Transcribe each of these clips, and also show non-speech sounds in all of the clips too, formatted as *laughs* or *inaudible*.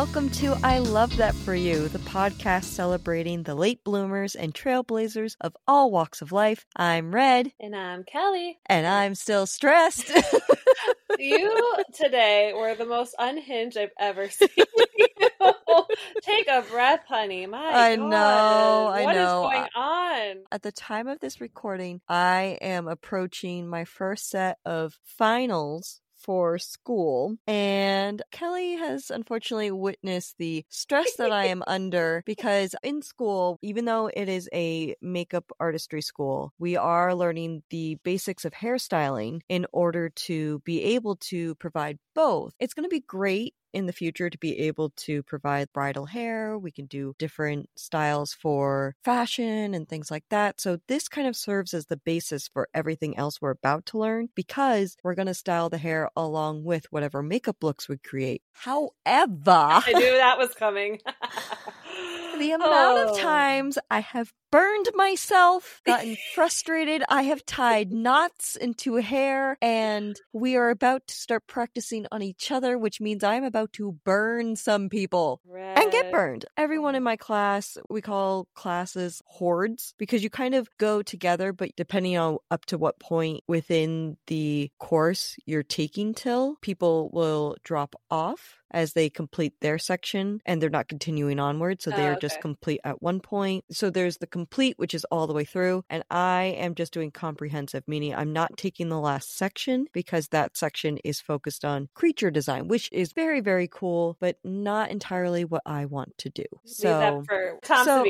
Welcome to I Love That For You, the podcast celebrating the late bloomers and trailblazers of all walks of life. I'm Red. And I'm Kelly. And I'm still stressed. *laughs* you today were the most unhinged I've ever *laughs* seen Take a breath, honey. My I God. know, I What is know. going on? At the time of this recording, I am approaching my first set of finals for school and Kelly has unfortunately witnessed the stress that I *laughs* am under because in school even though it is a makeup artistry school we are learning the basics of hairstyling in order to be able to provide both. It's going to be great in the future to be able to provide bridal hair. We can do different styles for fashion and things like that. So, this kind of serves as the basis for everything else we're about to learn because we're going to style the hair along with whatever makeup looks we create. *laughs* However, I knew that was coming. *laughs* the amount Oh. of times I have burned myself, gotten *laughs* frustrated, I have tied knots into hair, and we are about to start practicing on each other, which means I'm about to burn some people. And get burned. Everyone in my class, we call classes hordes because you kind of go together, but depending on up to what point within the course you're taking till, people will drop off as they complete their section and they're not continuing onward. So they Oh, are just complete at one point. So there's the complete, which is all the way through. And I am just doing comprehensive, meaning I'm not taking the last section because that section is focused on creature design, which is very, very cool, but not entirely what I want to do. So for Tom so-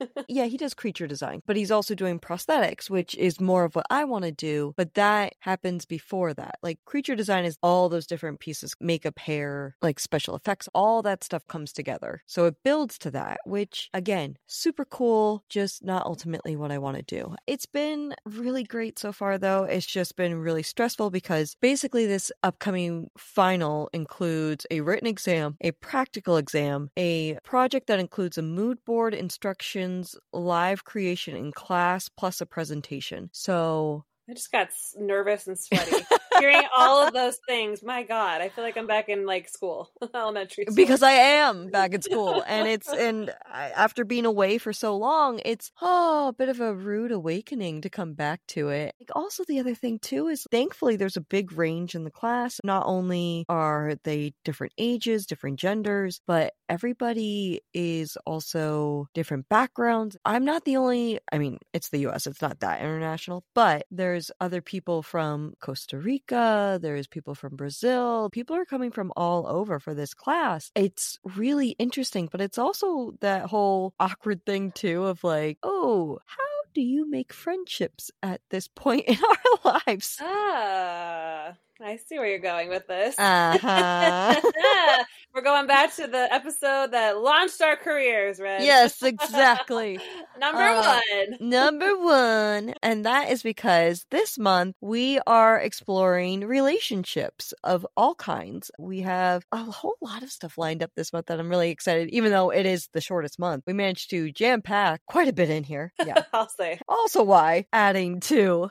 *laughs* yeah, he does creature design, but he's also doing prosthetics, which is more of what I want to do. But that happens before that. Like creature design is all those different pieces makeup, hair, like special effects, all that stuff comes together. So it builds to that, which again, super cool, just not ultimately what I want to do. It's been really great so far, though. It's just been really stressful because basically this upcoming final includes a written exam, a practical exam, a project that includes a mood board, instructions, live creation in class, plus a presentation. So I just got nervous and sweaty. *laughs* Hearing all of those things, my God, I feel like I'm back in like school, *laughs* elementary school. because I am back in school *laughs* and it's and I, after being away for so long it's oh a bit of a rude awakening to come back to it like also the other thing too is thankfully there's a big range in the class not only are they different ages different genders but everybody is also different backgrounds i'm not the only i mean it's the us it's not that international but there's other people from costa rica there's people from brazil people are coming from all over for this class. It's really interesting but it's also that whole awkward thing too of like oh how do you make friendships at this point *laughs* in our lives? Ah, I see where you're going with this. uh-huh *laughs* *laughs* We're going back to the episode that launched our careers, right? yes *laughs* exactly Number Uh, one. Number one, and that is because this month we are exploring relationships of all kinds. We have a whole lot of stuff lined up this month that I'm really excited, even though it is the shortest month. We managed to jam pack quite a bit in here. Yeah. I'll say. also, why adding to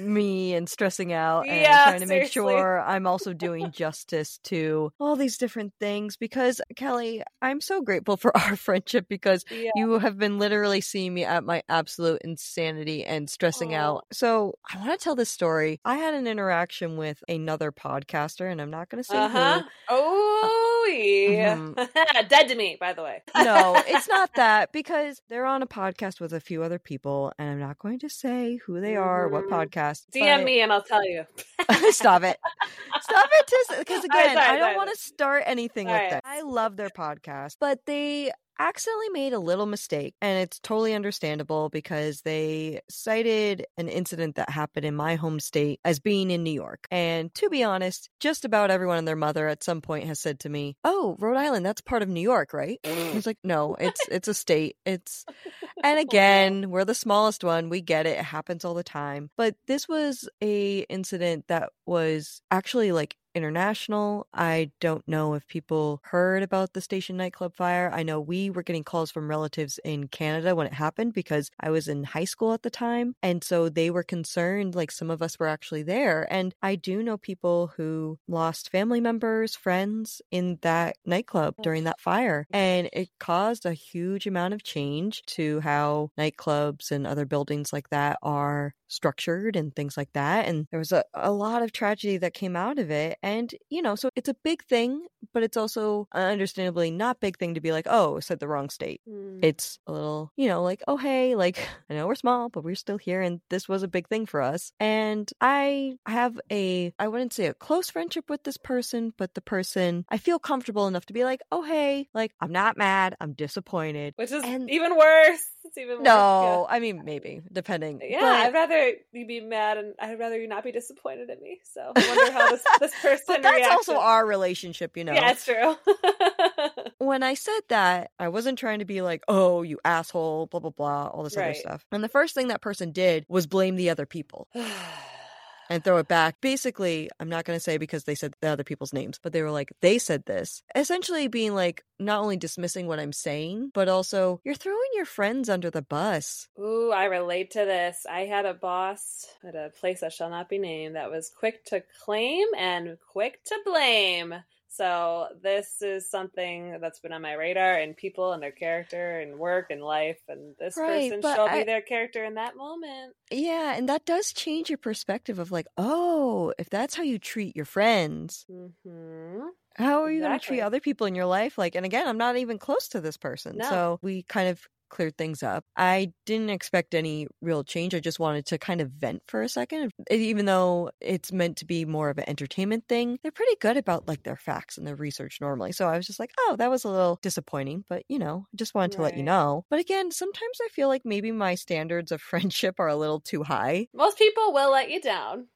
me and stressing out and Yeah, trying to make sure *laughs* I'm also doing justice to all these different things because, Kelly, I'm so grateful for *laughs* our friendship because Yeah. you have been literally seeing me at my absolute insanity and stressing out. So I want to tell this story. I had an interaction with another podcaster, and I'm not going to say Uh huh. Oh yeah. Mm-hmm. *laughs* Dead to me, by the way. *laughs* No, it's not that because they're on a podcast with a few other people, and I'm not going to say who they are, what Mhm. podcast. DM but- me and I'll tell you. *laughs* Stop it. Stop it. Because All right, again, sorry, I don't want to start anything All with right. that. I love their podcast, but they accidentally made a little mistake and it's totally understandable because they cited an incident that happened in my home state as being in New York. And to be honest, just about everyone and their mother at some point has said to me, "Oh, Rhode Island, that's part of New York, right?" I was like, "No, it's it's a state. It's *laughs* and oh, again, we're the smallest one. We get it. It happens all the time. But this was a incident that was actually like international. I don't know if people heard about the station nightclub fire. I know we were getting calls from relatives in Canada when it happened because I was in high school at the time. And so they were concerned, like some of us were actually there. And I do know people who lost family members, friends in that nightclub oh. during that fire. And it caused a huge amount of change to how nightclubs and other buildings like that are structured and things like that. And there was a, a lot of tragedy that came out of it. And, you know, so it's a big thing, but it's also understandably not big thing to be like, oh, said the wrong state. Mm. It's a little, you know, like, oh, hey, like, *laughs* I know we're small, but we're still here. And this was a big thing for us. And I have a, I wouldn't say a close friendship with this person, but the person I feel comfortable enough to be like, oh, hey, like, I'm not mad. I'm disappointed. Which is And- even worse. *laughs* It's even worse. No, I mean, maybe, depending. Yeah, But- I'd rather you be mad and I'd rather you not be disappointed in me. So I wonder how this, this *laughs* person but that's also our relationship, you know. Yeah, it's true. *laughs* when I said that, I wasn't trying to be like, oh, you asshole, blah, blah, blah, all this other stuff. And the first thing that person did was blame the other people *sighs* *sighs* *sighs* and throw it back. Basically, I'm not going to say because they said the other people's names, but they were like, they said this. Essentially being like, not only dismissing what I'm saying, but also, you're throwing your friends under the bus. Ooh, I relate to this. I had a boss at a place that shall not be named that was quick to claim and quick to blame. So this is something that's been on my radar and people and their character and work and life and this Right, person shall I- be their character in that moment. Yeah, and that does change your perspective of like, oh, if that's how you treat your friends, hmm how are you going to treat other people in your life? Like, and again, I'm not even close to this person. No. So we kind of cleared things up. I didn't expect any real change. I just wanted to kind of vent for a second. Even though it's meant to be more of an entertainment thing, they're pretty good about like their facts and their research normally. So I was just like, oh, that was a little disappointing, but you know, just wanted to let you know. But again, sometimes I feel like maybe my standards of *laughs* friendship are a little too high. Most people will let you down.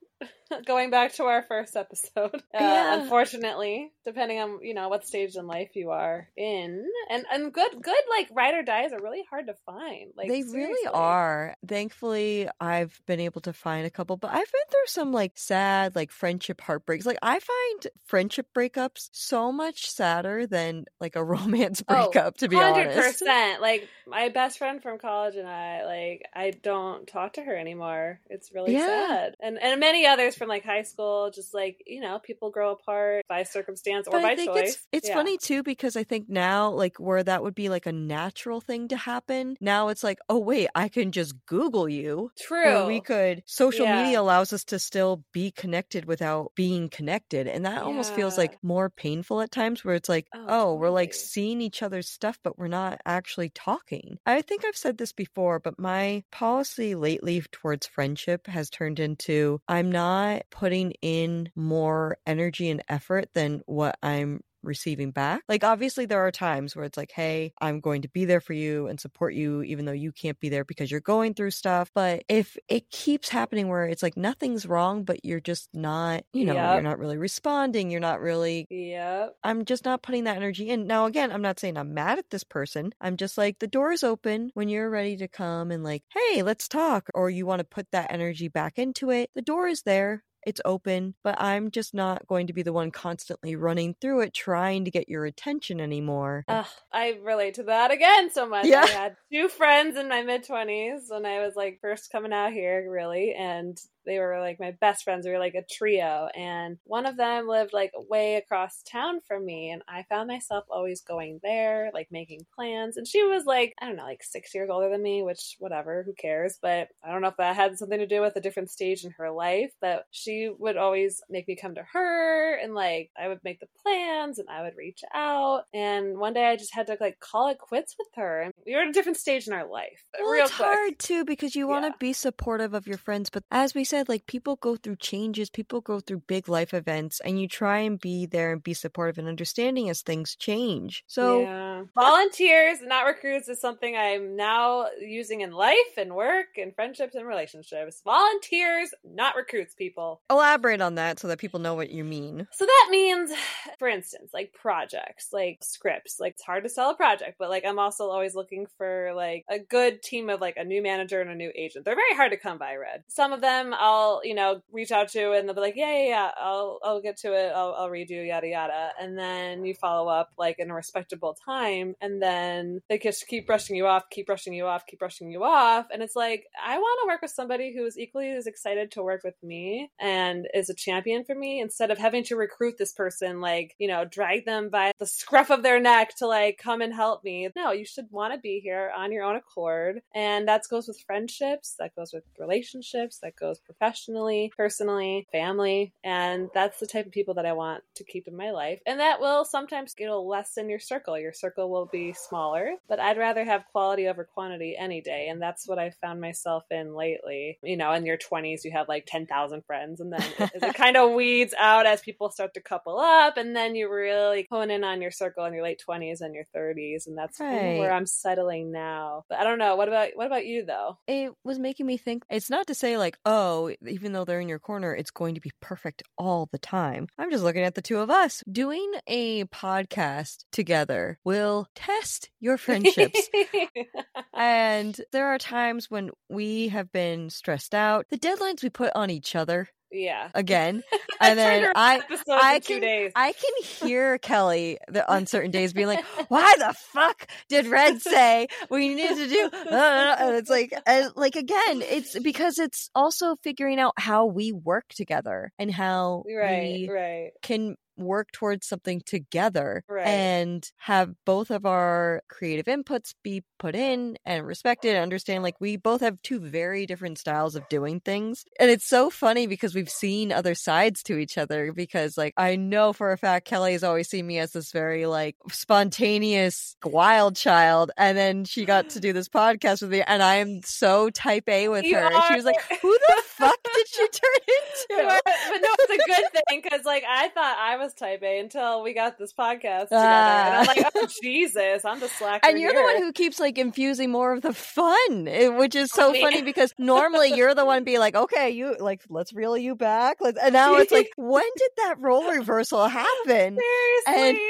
*laughs* Going back to our first episode, uh, Yeah. unfortunately, depending on you know what stage in life you are in, and and good good like ride or dies are really hard to find. Like they seriously. really are. Thankfully, I've been able to find a couple, but I've been through some like sad, like friendship heartbreaks. Like, I find friendship breakups so much sadder than like a *laughs* romance Oh, breakup, to be Hundred honest. percent. Like my best friend from college and I, like I don't talk to her anymore. It's really Yeah. sad. And and many others from like high school, just like you know, people grow apart by circumstance or But by think choice. it's it's Yeah. funny too because I think now like where that would be like a natural thing to happen. Now it's like, oh wait, I can just Google you. True. Or we could social Yeah. media allows us to still be connected without being connected. And that almost feels like more painful at times where it's like, Oh, oh, we're like seeing each other's stuff, but we're not actually talking. I think I've said this before, but my policy lately towards friendship has turned into I'm not putting in more energy and effort than what I'm receiving back. Like obviously there are times where it's like, "Hey, I'm going to be there for you and support you even though you can't be there because you're going through stuff." But if it keeps happening where it's like nothing's wrong but you're just not, you know, Yep. you're not really responding, you're not really Yep. I'm just not putting that energy in. Now, again, I'm not saying I'm mad at this person. I'm just like, the door is open when you're ready to come and, like, hey, let's talk, or you want to put that energy back into it. The door is there. It's open, but I'm just not going to be the one constantly running through it trying to get your attention anymore. Ugh, I relate to that again so much. Yeah. I had two friends in my mid twenties when I was like first coming out here, really, and they were like my best friends. We were like a trio, and one of them lived like way across town from me, and I found myself always going there, like making plans. And she was like, I don't know, like six years older than me, which whatever, who cares? But I don't know if that had something to do with a different stage in her life. But she would always make me come to her, and like I would make the plans, and I would reach out. And one day I just had to like call it quits with her. And we were at a different stage in our life, Well, real it's quick. hard too because you want to Yeah. be supportive of your friends, but as we said, like people go through changes, people go through big life events, and you try and be there and be supportive and understanding as things change. So yeah. volunteers, not recruits, is something I'm now using in life and work and friendships and relationships. Volunteers, not recruits, people. elaborate on that so that people know what you mean. So that means, *sighs* for instance, like projects, like scripts. Like it's hard to sell a project, but like I'm also always looking for like a good team of like a new manager and a new agent. They're very hard to come by, Red. Some of them I'll, you know, reach out to and they'll be like, yeah, yeah, yeah, I'll, I'll get to it. I'll, I'll read you, yada, yada. And then you follow up like in a respectable time. And then they just keep brushing you off, keep brushing you off, keep brushing you off. And it's like, I want to work with somebody who is equally as excited to work with me and is a champion for me instead of having to recruit this person, like, you know, drag them by the scruff of their neck to like come and help me. No, you should want to be here on your own accord. And that goes with friendships, that goes with relationships, that goes professionally, personally, family. And that's the type of people that I want to keep in my life. And that will sometimes it'll lessen your circle. Your circle will be smaller, but I'd rather have quality over quantity any day. And that's what I found myself in lately. You know, in your 20s, you have like 10,000 friends, and then it, it kind of *laughs* weeds out as people start to couple up. And then you really hone in on your circle in your late 20s and your 30s. And that's Right. where I'm settling now. But I don't know. What about what about you though? it was making me think it's not to say like oh even though they're in your corner it's going to be perfect all the time. I'm just looking at the two of us doing a podcast together. Will test your friendships. *laughs* And there are times when we have been stressed out. The deadlines we put on each other yeah. again *laughs* and then i I can- days. I can hear *laughs* Kelly the, on certain days being like, "Why the fuck did Red say we need to do?" *laughs* uh," And it's like, and like again, it's because it's also figuring out how we work together and how right, we right. can work towards something together Right. and have both of our creative inputs be put in and respected and understand like we both have two very different styles of doing things. And it's so funny because we've seen other sides to each other because like i know for a fact kelly has always seen me as this very like spontaneous wild child and then she got to do this podcast with me and i am so type a with You her. And she was like who the fuck did she *laughs* turn into? But, but no, it's a good thing because like I thought I was type A until we got this podcast together, and I'm like, oh *laughs* Jesus, I'm the slacker. And you're the one who keeps like infusing more of the fun, eh, which is so funny because normally you're the one be like, okay, you like, let's reel you back. Let's, and now it's like, *laughs* when did that role reversal happen? seriously.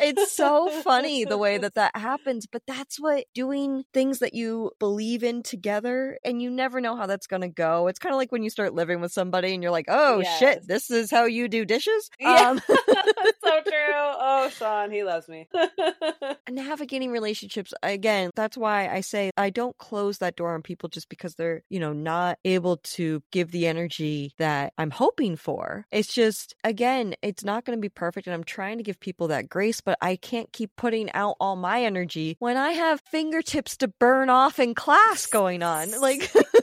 It's so funny the way that *laughs* that happens, but that's what doing things that you believe in together and you never know how that's going to go. It's kind of like when you start living with somebody and you're like, oh Yes. shit, this is how you do dishes. Yeah. Um, *laughs* so true. Oh, Sean, he loves me. *laughs* navigating relationships again that's why i say i don't close that door on people just because they're you know not able to give the energy that i'm hoping for it's just again it's not going to be perfect and i'm trying to give people that grace but i can't keep putting out all my energy when i have fingertips to burn off in class going on like *laughs*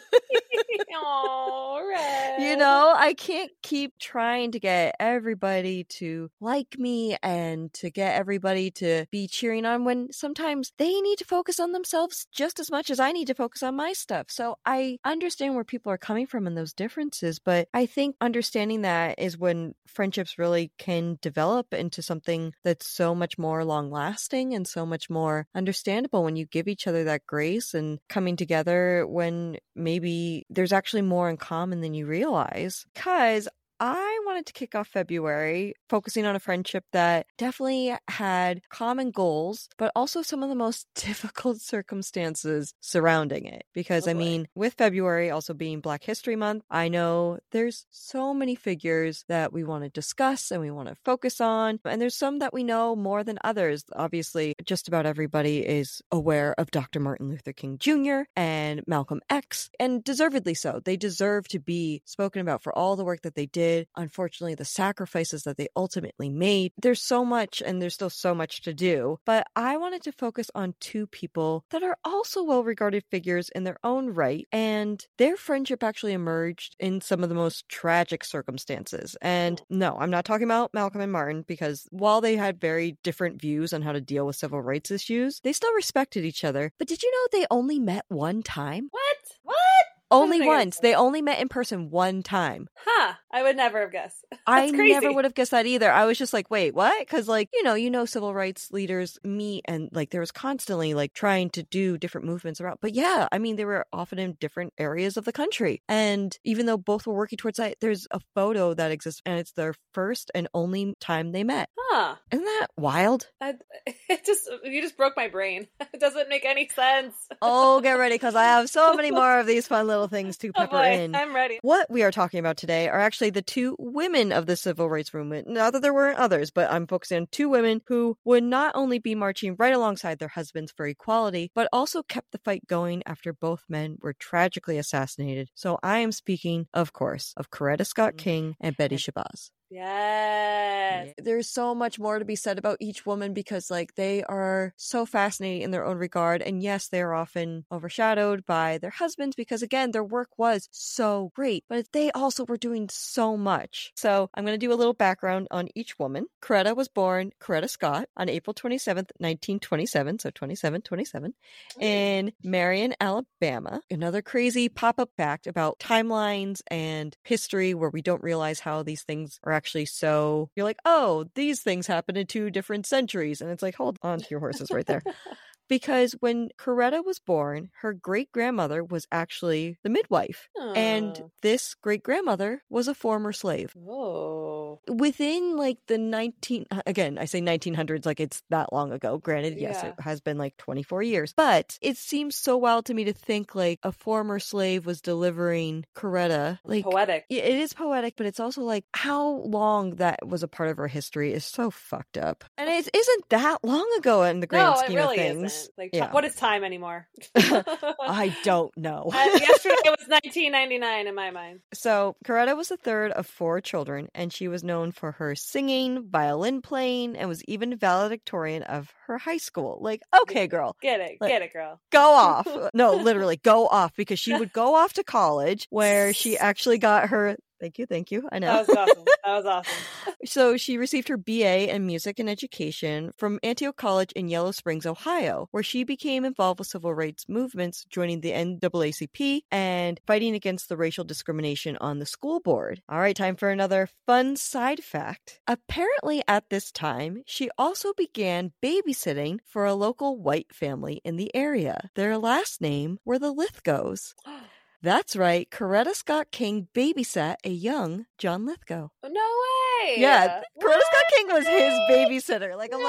you know, I can't keep trying to get everybody to like me and to get everybody to be cheering on when sometimes they need to focus on themselves just as much as I need to focus on my stuff. So I understand where people are coming from in those differences, but I think understanding that is when friendships really can develop into something that's so much more long lasting and so much more understandable when you give each other that grace and coming together when maybe there's actually more in common than you realize. Because I wanted to kick off February focusing on a friendship that definitely had common goals, but also some of the most *laughs* difficult circumstances surrounding it. Because, Oh I mean, with February also being Black History Month, I know there's so many figures that we want to discuss and we want to focus on. And there's some that we know more than others. Obviously, just about everybody is aware of Dr. Martin Luther King Jr. and Malcolm X, and deservedly so. They deserve to be spoken about for all the work that they did. Unfortunately, the sacrifices that they ultimately made. There's so much, and there's still so much to do. But I wanted to focus on two people that are also well regarded figures in their own right, and their friendship actually emerged in some of the most tragic circumstances. And oh. no, I'm not talking about Malcolm and Martin because while they had very different views on how to deal with civil rights issues, they still respected each other. But did you know they only met one time? What? What? Only once. They only met in person one time. Huh. I would never have guessed. *laughs* I crazy. never would have guessed that either. I was just like, wait, what? Because, like, you know, you know, civil rights leaders meet and, like, there was constantly, like, trying to do different movements around. But yeah, I mean, they were often in different areas of the country. And even though both were working towards that, there's a photo that exists and it's their first and only time they met. Huh. Isn't that wild? I, *laughs* it just you just broke my brain. *laughs* It doesn't make any sense. Oh, get ready because I have so many more of these fun little things to *laughs* Oh pepper boy, in. I'm ready. What we are talking about today are actually the two women of the civil rights movement. Not that there weren't others, but I'm focusing on two women who would not only be marching right alongside their husbands for equality, but also kept the fight going after both men were tragically assassinated. So I am speaking, of course, of Coretta Scott mm. King and Betty Shabazz. Yes. There's so much more to be said about each woman because, like, they are so fascinating in their own regard. And yes, they are often overshadowed by their husbands because, again, their work was so great, but they also were doing so much. So I'm going to do a little background on each woman. Coretta was born Coretta Scott on April 27th, 1927. So 27, 27 in Marion, Alabama. Another crazy pop up fact about timelines and history where we don't realize how these things are actually so. You're like, oh, these things happen in two different centuries. And it's like, hold on to your horses right there. *laughs* Because when Coretta was born, her great grandmother was actually the midwife. And this great grandmother was a former slave. Whoa. Within like the 19, uh, again, I say 1900s like it's that long ago. Granted, yes, Yeah. it has been like 24 years, but it seems so wild to me to think like a former slave was delivering Coretta. Like, Poetic. yeah, it is poetic, but it's also like how long that was a part of her history is so fucked up. And it isn't that long ago in the grand no, scheme really of things. isn't. Like, Yeah. what is time anymore? *laughs* *laughs* I don't know. Uh, yesterday was 1999 in my mind. So, Coretta was the third of four children, and she was known for her singing, violin playing, and was even valedictorian of her high school. Like, okay, girl, Get it, Like- get it, girl. go off. *laughs* No, literally, go off because she would go off to college where she actually got her. Thank you, thank you. I know. That was awesome. That was awesome. *laughs* So she received her BA in music and education from Antioch College in Yellow Springs, Ohio, where she became involved with civil rights movements, joining the NAACP and fighting against the racial discrimination on the school board. All right, time for another fun side fact. Apparently, at this time, she also began babysitting for a local white family in the area. Their last name were the Lithgows. *gasps* *gasps* That's right, Coretta Scott King babysat a young John Lithgow. no way. Yeah, Coretta What? Scott King was his babysitter. Like I'm No.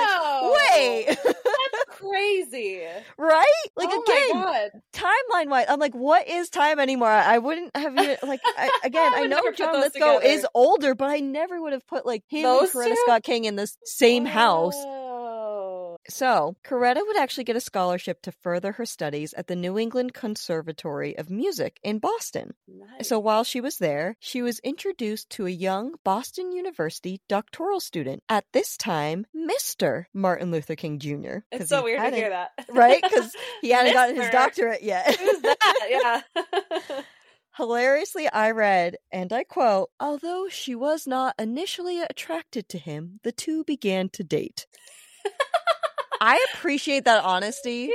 like, wait, That's *laughs* crazy. right? Like oh again, timeline wise, I'm like, what is time anymore? I wouldn't have even like I, *laughs* again. I I know John Lithgow together. is older, but I never would have put like him Those and Coretta two? Scott King in the same house. So, Coretta would actually get a scholarship to further her studies at the New England Conservatory of Music in Boston. Nice. So while she was there, she was introduced to a young Boston University doctoral student, at this time, Mr. Martin Luther King Jr. it's so weird to hear that. Right? Because he hadn't gotten his doctorate yet. Who's that? Yeah. *laughs* Hilariously, I read, and I quote, although she was not initially attracted to him, the two began to date. I appreciate that honesty. you know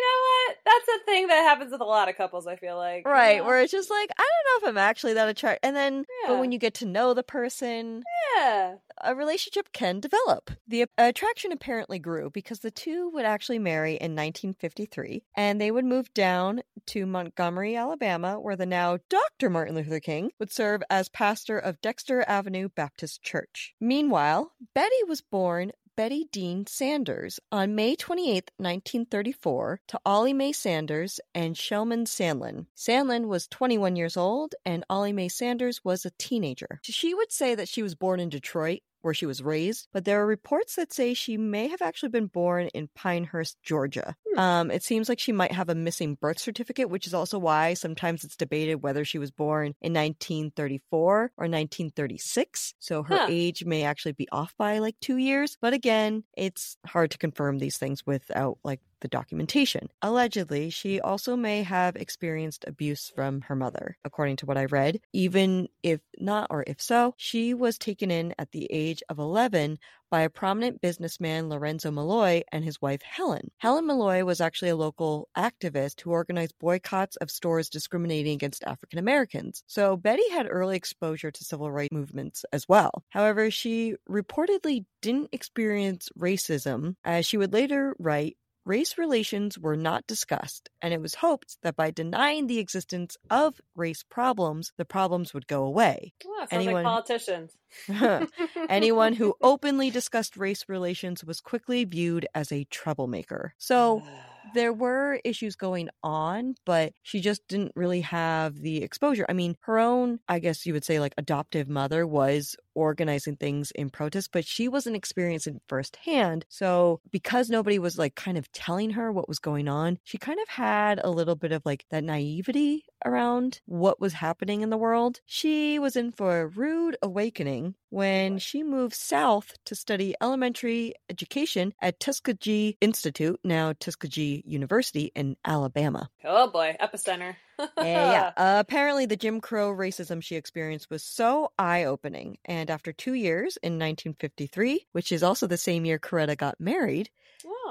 what? That's a thing that happens with a lot of couples. I feel like. you Right, know? where it's just like, I don't know if I'm actually that attracted. And then, but when you get to know the person, Yeah. a relationship can develop. The attraction apparently grew because the two would actually marry in 1953 and they would move down to Montgomery, Alabama, where the now Dr. Martin Luther King would serve as pastor of Dexter Avenue Baptist Church. Meanwhile, Betty was born Betty Dean Sanders on May 28, 1934, to Ollie Mae Sanders and Shelman Sandlin. Sandlin was 21 years old and Ollie Mae Sanders was a teenager. She would say that she was born in Detroit, where she was raised, but there are reports that say she may have actually been born in Pinehurst, Georgia. Hmm. Um, it seems like she might have a missing birth certificate, which is also why sometimes it's debated whether she was born in 1934 or 1936. So her Huh. age may actually be off by like two years. But again, it's hard to confirm these things without like the documentation. Allegedly, she also may have experienced abuse from her mother, according to what I read. Even if not, or if so, she was taken in at the age of 11 by a prominent businessman, Lorenzo Malloy, and his wife, Helen. Helen Malloy was actually a local activist who organized boycotts of stores discriminating against African Americans. So Betty had early exposure to civil rights movements as well. However, she reportedly didn't experience racism, as she would later write race relations were not discussed, and it was hoped that by denying the existence of race problems, the problems would go away. Oh, Anyone- like politicians. *laughs* Anyone who *laughs* openly discussed race relations was quickly viewed as a troublemaker. So, ah. There were issues going on, but she just didn't really have the exposure. I mean, her own, I guess you would say, like adoptive mother was organizing things in protest, but she wasn't experiencing firsthand. So because nobody was like kind of telling her what was going on, she kind of had a little bit of like that naivety around what was happening in the world. She was in for a rude awakening when she moved south to study elementary education at Tuskegee Institute, now Tuskegee University in Alabama. Oh boy, epicenter. Yeah, uh, *laughs* apparently the Jim Crow racism she experienced was so eye-opening. And after two years in 1953, which is also the same year Coretta got married,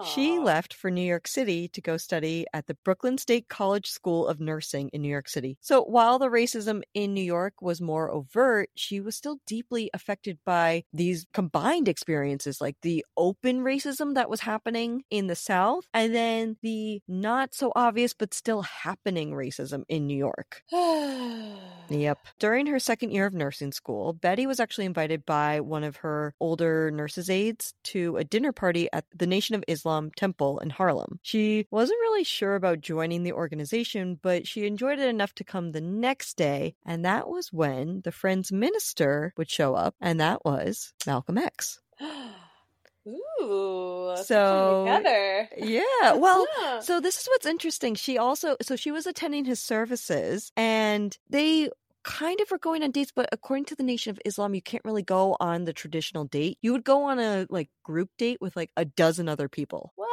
she left for New York City to go study at the Brooklyn State College School of Nursing in New York City. So while the racism in New York was more overt, she was still deeply affected by these combined experiences, like the open racism that was happening in the South, and then the not so obvious but still happening racism in New York. *sighs* yep. During her second year of nursing school, Betty was actually invited by one of her older nurses' aides to a dinner party at the Nation of Islam temple in Harlem. She wasn't really sure about joining the organization, but she enjoyed it enough to come the next day, and that was when the Friends minister would show up, and that was Malcolm X. *gasps* *gasps* *gasps* Ooh. So together. Yeah. *laughs* Well, so this is what's interesting. She also so she was attending his services and they kind of were going on dates, but according to the Nation of Islam, you can't really go on the traditional date. You would go on a like group date with like a dozen other people. What?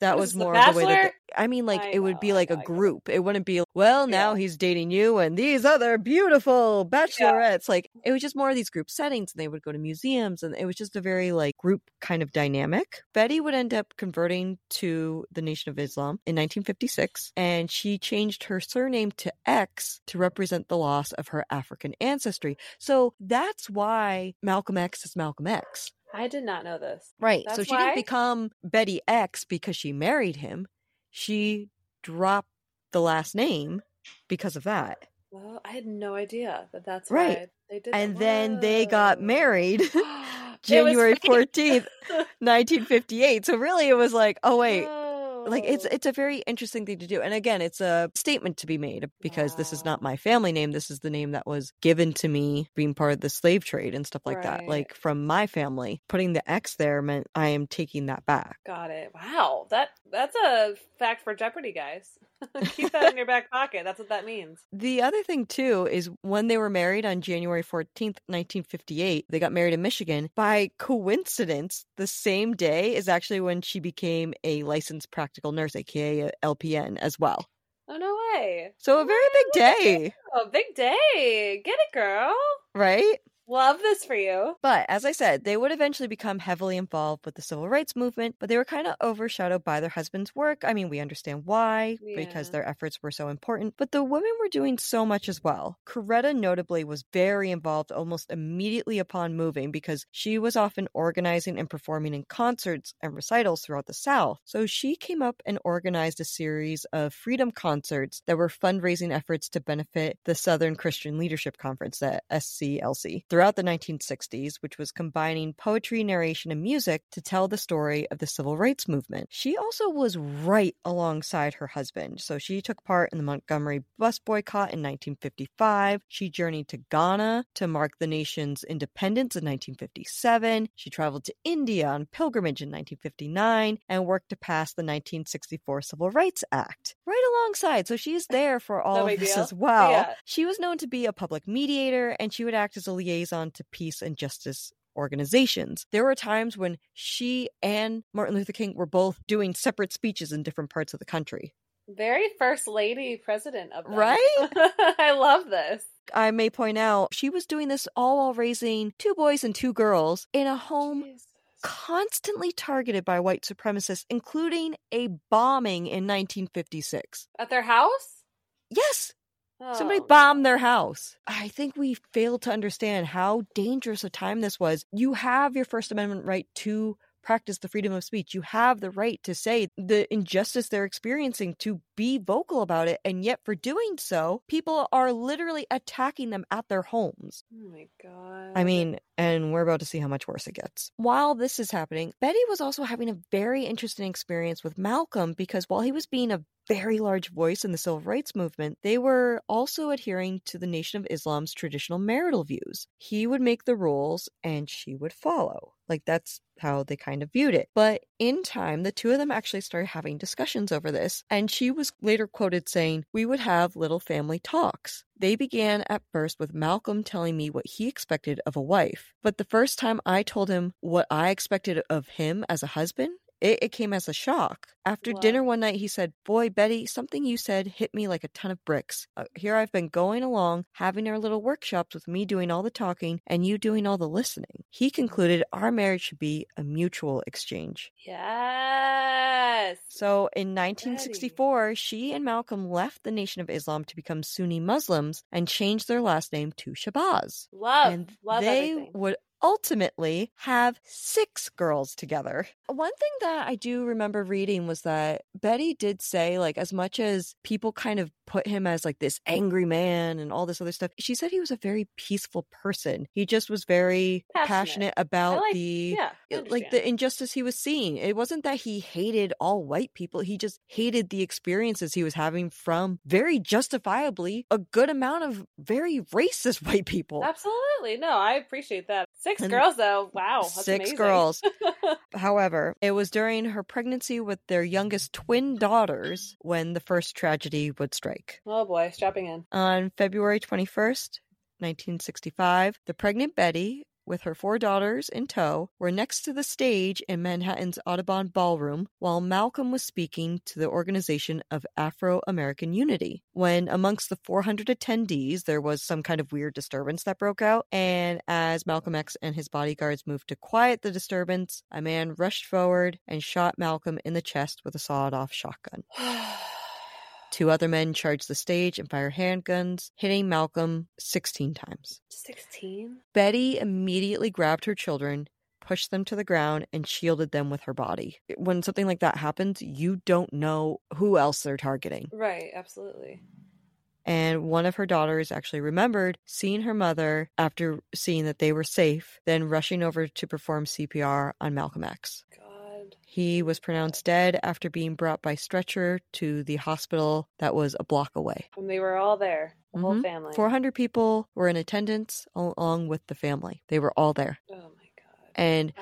That was is the more of the way that they, I mean, like I it would be like know, a group. It wouldn't be well now he's dating you and these other beautiful bachelorettes. Like it was just more of these group settings, and they would go to museums, and it was just a very like group kind of dynamic. Betty would end up converting to the Nation of Islam in 1956, and she changed her surname to X to represent the loss of her African ancestry. So that's why Malcolm X is Malcolm X. I did not know this. Right. so she why? didn't become Betty X because she married him. She dropped the last name because of that. Well, I had no idea that that's Right. why they did. And that. then they got married *gasps* *laughs* January 14th, 1958. *laughs* So really it was like, oh wait, like it's oh. it's a very interesting thing to do. And again, it's a statement to be made because this is not my family name. This is the name that was given to me being part of the slave trade and stuff like that. Like from my family, putting the X there meant I am taking that back. Got it. Wow, that that's a fact for Jeopardy, guys. *laughs* Keep that in your back pocket. That's what that means. The other thing too is when they were married on January 14th, 1958, they got married in Michigan. By coincidence, the same day is actually when she became a licensed practical nurse, aka a uh, LPN as well. Oh no way! So a oh, very big look at you. day, A big day! Get it, girl. right? Love this for you. But as I said, they would eventually become heavily involved with the civil rights movement, but they were kind of overshadowed by their husband's work. I mean, we understand why, because their efforts were so important, but the women were doing so much as well. Coretta notably was very involved almost immediately upon moving because she was often organizing and performing in concerts and recitals throughout the South. So she came up and organized a series of freedom concerts that were fundraising efforts to benefit the Southern Christian Leadership Conference, the SCLC, throughout the 1960s, which was combining poetry, narration, and music to tell the story of the civil rights movement. She also was right alongside her husband. So she took part in the Montgomery bus boycott in 1955. She journeyed to Ghana to mark the nation's independence in 1957. She traveled to India on pilgrimage in 1959 and worked to pass the 1964 Civil Rights Act right alongside. So she's there for *laughs* all of this deal. as well. Yeah. She was known to be a public mediator and she would act as a liaison to peace and justice organizations. There were times when she and Martin Luther King were both doing separate speeches in different parts of the country. Very first lady president of them. Right? *laughs* I love this. I may point out she was doing this all while raising two boys and two girls in a home Jesus. constantly targeted by white supremacists, including a bombing in 1956. At their house? Yes, Somebody Oh, bombed their house. I think we fail to understand how dangerous a time this was. You have your First Amendment right to practice the freedom of speech. You have the right to say the injustice they're experiencing, to be vocal about it. And yet, for doing so, people are literally attacking them at their homes. Oh my god. I mean, And we're about to see how much worse it gets. While this is happening, Betty was also having a very interesting experience with Malcolm because while he was being a very large voice in the civil rights movement, they were also adhering to the Nation of Islam's traditional marital views. He would make the rules and she would follow. Like that's how they kind of viewed it. But in time, the two of them actually started having discussions over this, and she was later quoted saying, We would have little family talks. They began at first with Malcolm telling me what he expected of a wife. But the first time I told him what I expected of him as a husband, it, it came as a shock. After Wow. dinner one night, he said, Boy, Betty, something you said hit me like a ton of bricks. Uh, here I've been going along, having our little workshops with me doing all the talking and you doing all the listening. He concluded our marriage should be a mutual exchange. Yes. So in 1964, she and Malcolm left the Nation of Islam to become Sunni Muslims and changed their last name to Shabazz. Love. and love they everything. would ultimately have six girls together. One thing that I do remember reading was that Betty did say, like, as much as people kind of put him as like this angry man and all this other stuff, she said he was a very peaceful person. He just was very Passionate. passionate about like- the yeah. Like the injustice he was seeing. It wasn't that he hated all white people. He just hated the experiences he was having from very justifiably a good amount of very racist *laughs* white people. Absolutely. No, I appreciate that. Six And girls though. Wow. That's Six amazing. girls. *laughs* However, it was during her pregnancy with their youngest twin daughters when the first tragedy would strike. oh boy, strapping in. On February 21st, 1965, the pregnant Betty, with her four daughters in tow, were next to the stage in Manhattan's Audubon Ballroom while Malcolm was speaking to the Organization of Afro American Unity. When amongst the 400 attendees, there was some kind of weird disturbance that broke out, and as Malcolm X and his bodyguards moved to quiet the disturbance, a man rushed forward and shot Malcolm in the chest with a sawed off shotgun. *sighs* *sighs* *sighs* Two other men charge the stage and fire handguns, hitting Malcolm 16 times. 16? Betty immediately grabbed her children, pushed them to the ground, and shielded them with her body. When something like that happens, you don't know who else they're targeting. Right, absolutely. And one of her daughters actually remembered seeing her mother after seeing that they were safe, then rushing over to perform CPR on Malcolm X. He was pronounced dead after being brought by stretcher to the hospital that was a block away. And they were all there. The whole Mhm. family. 400 people were in attendance along with the family. They were all there. oh my god. And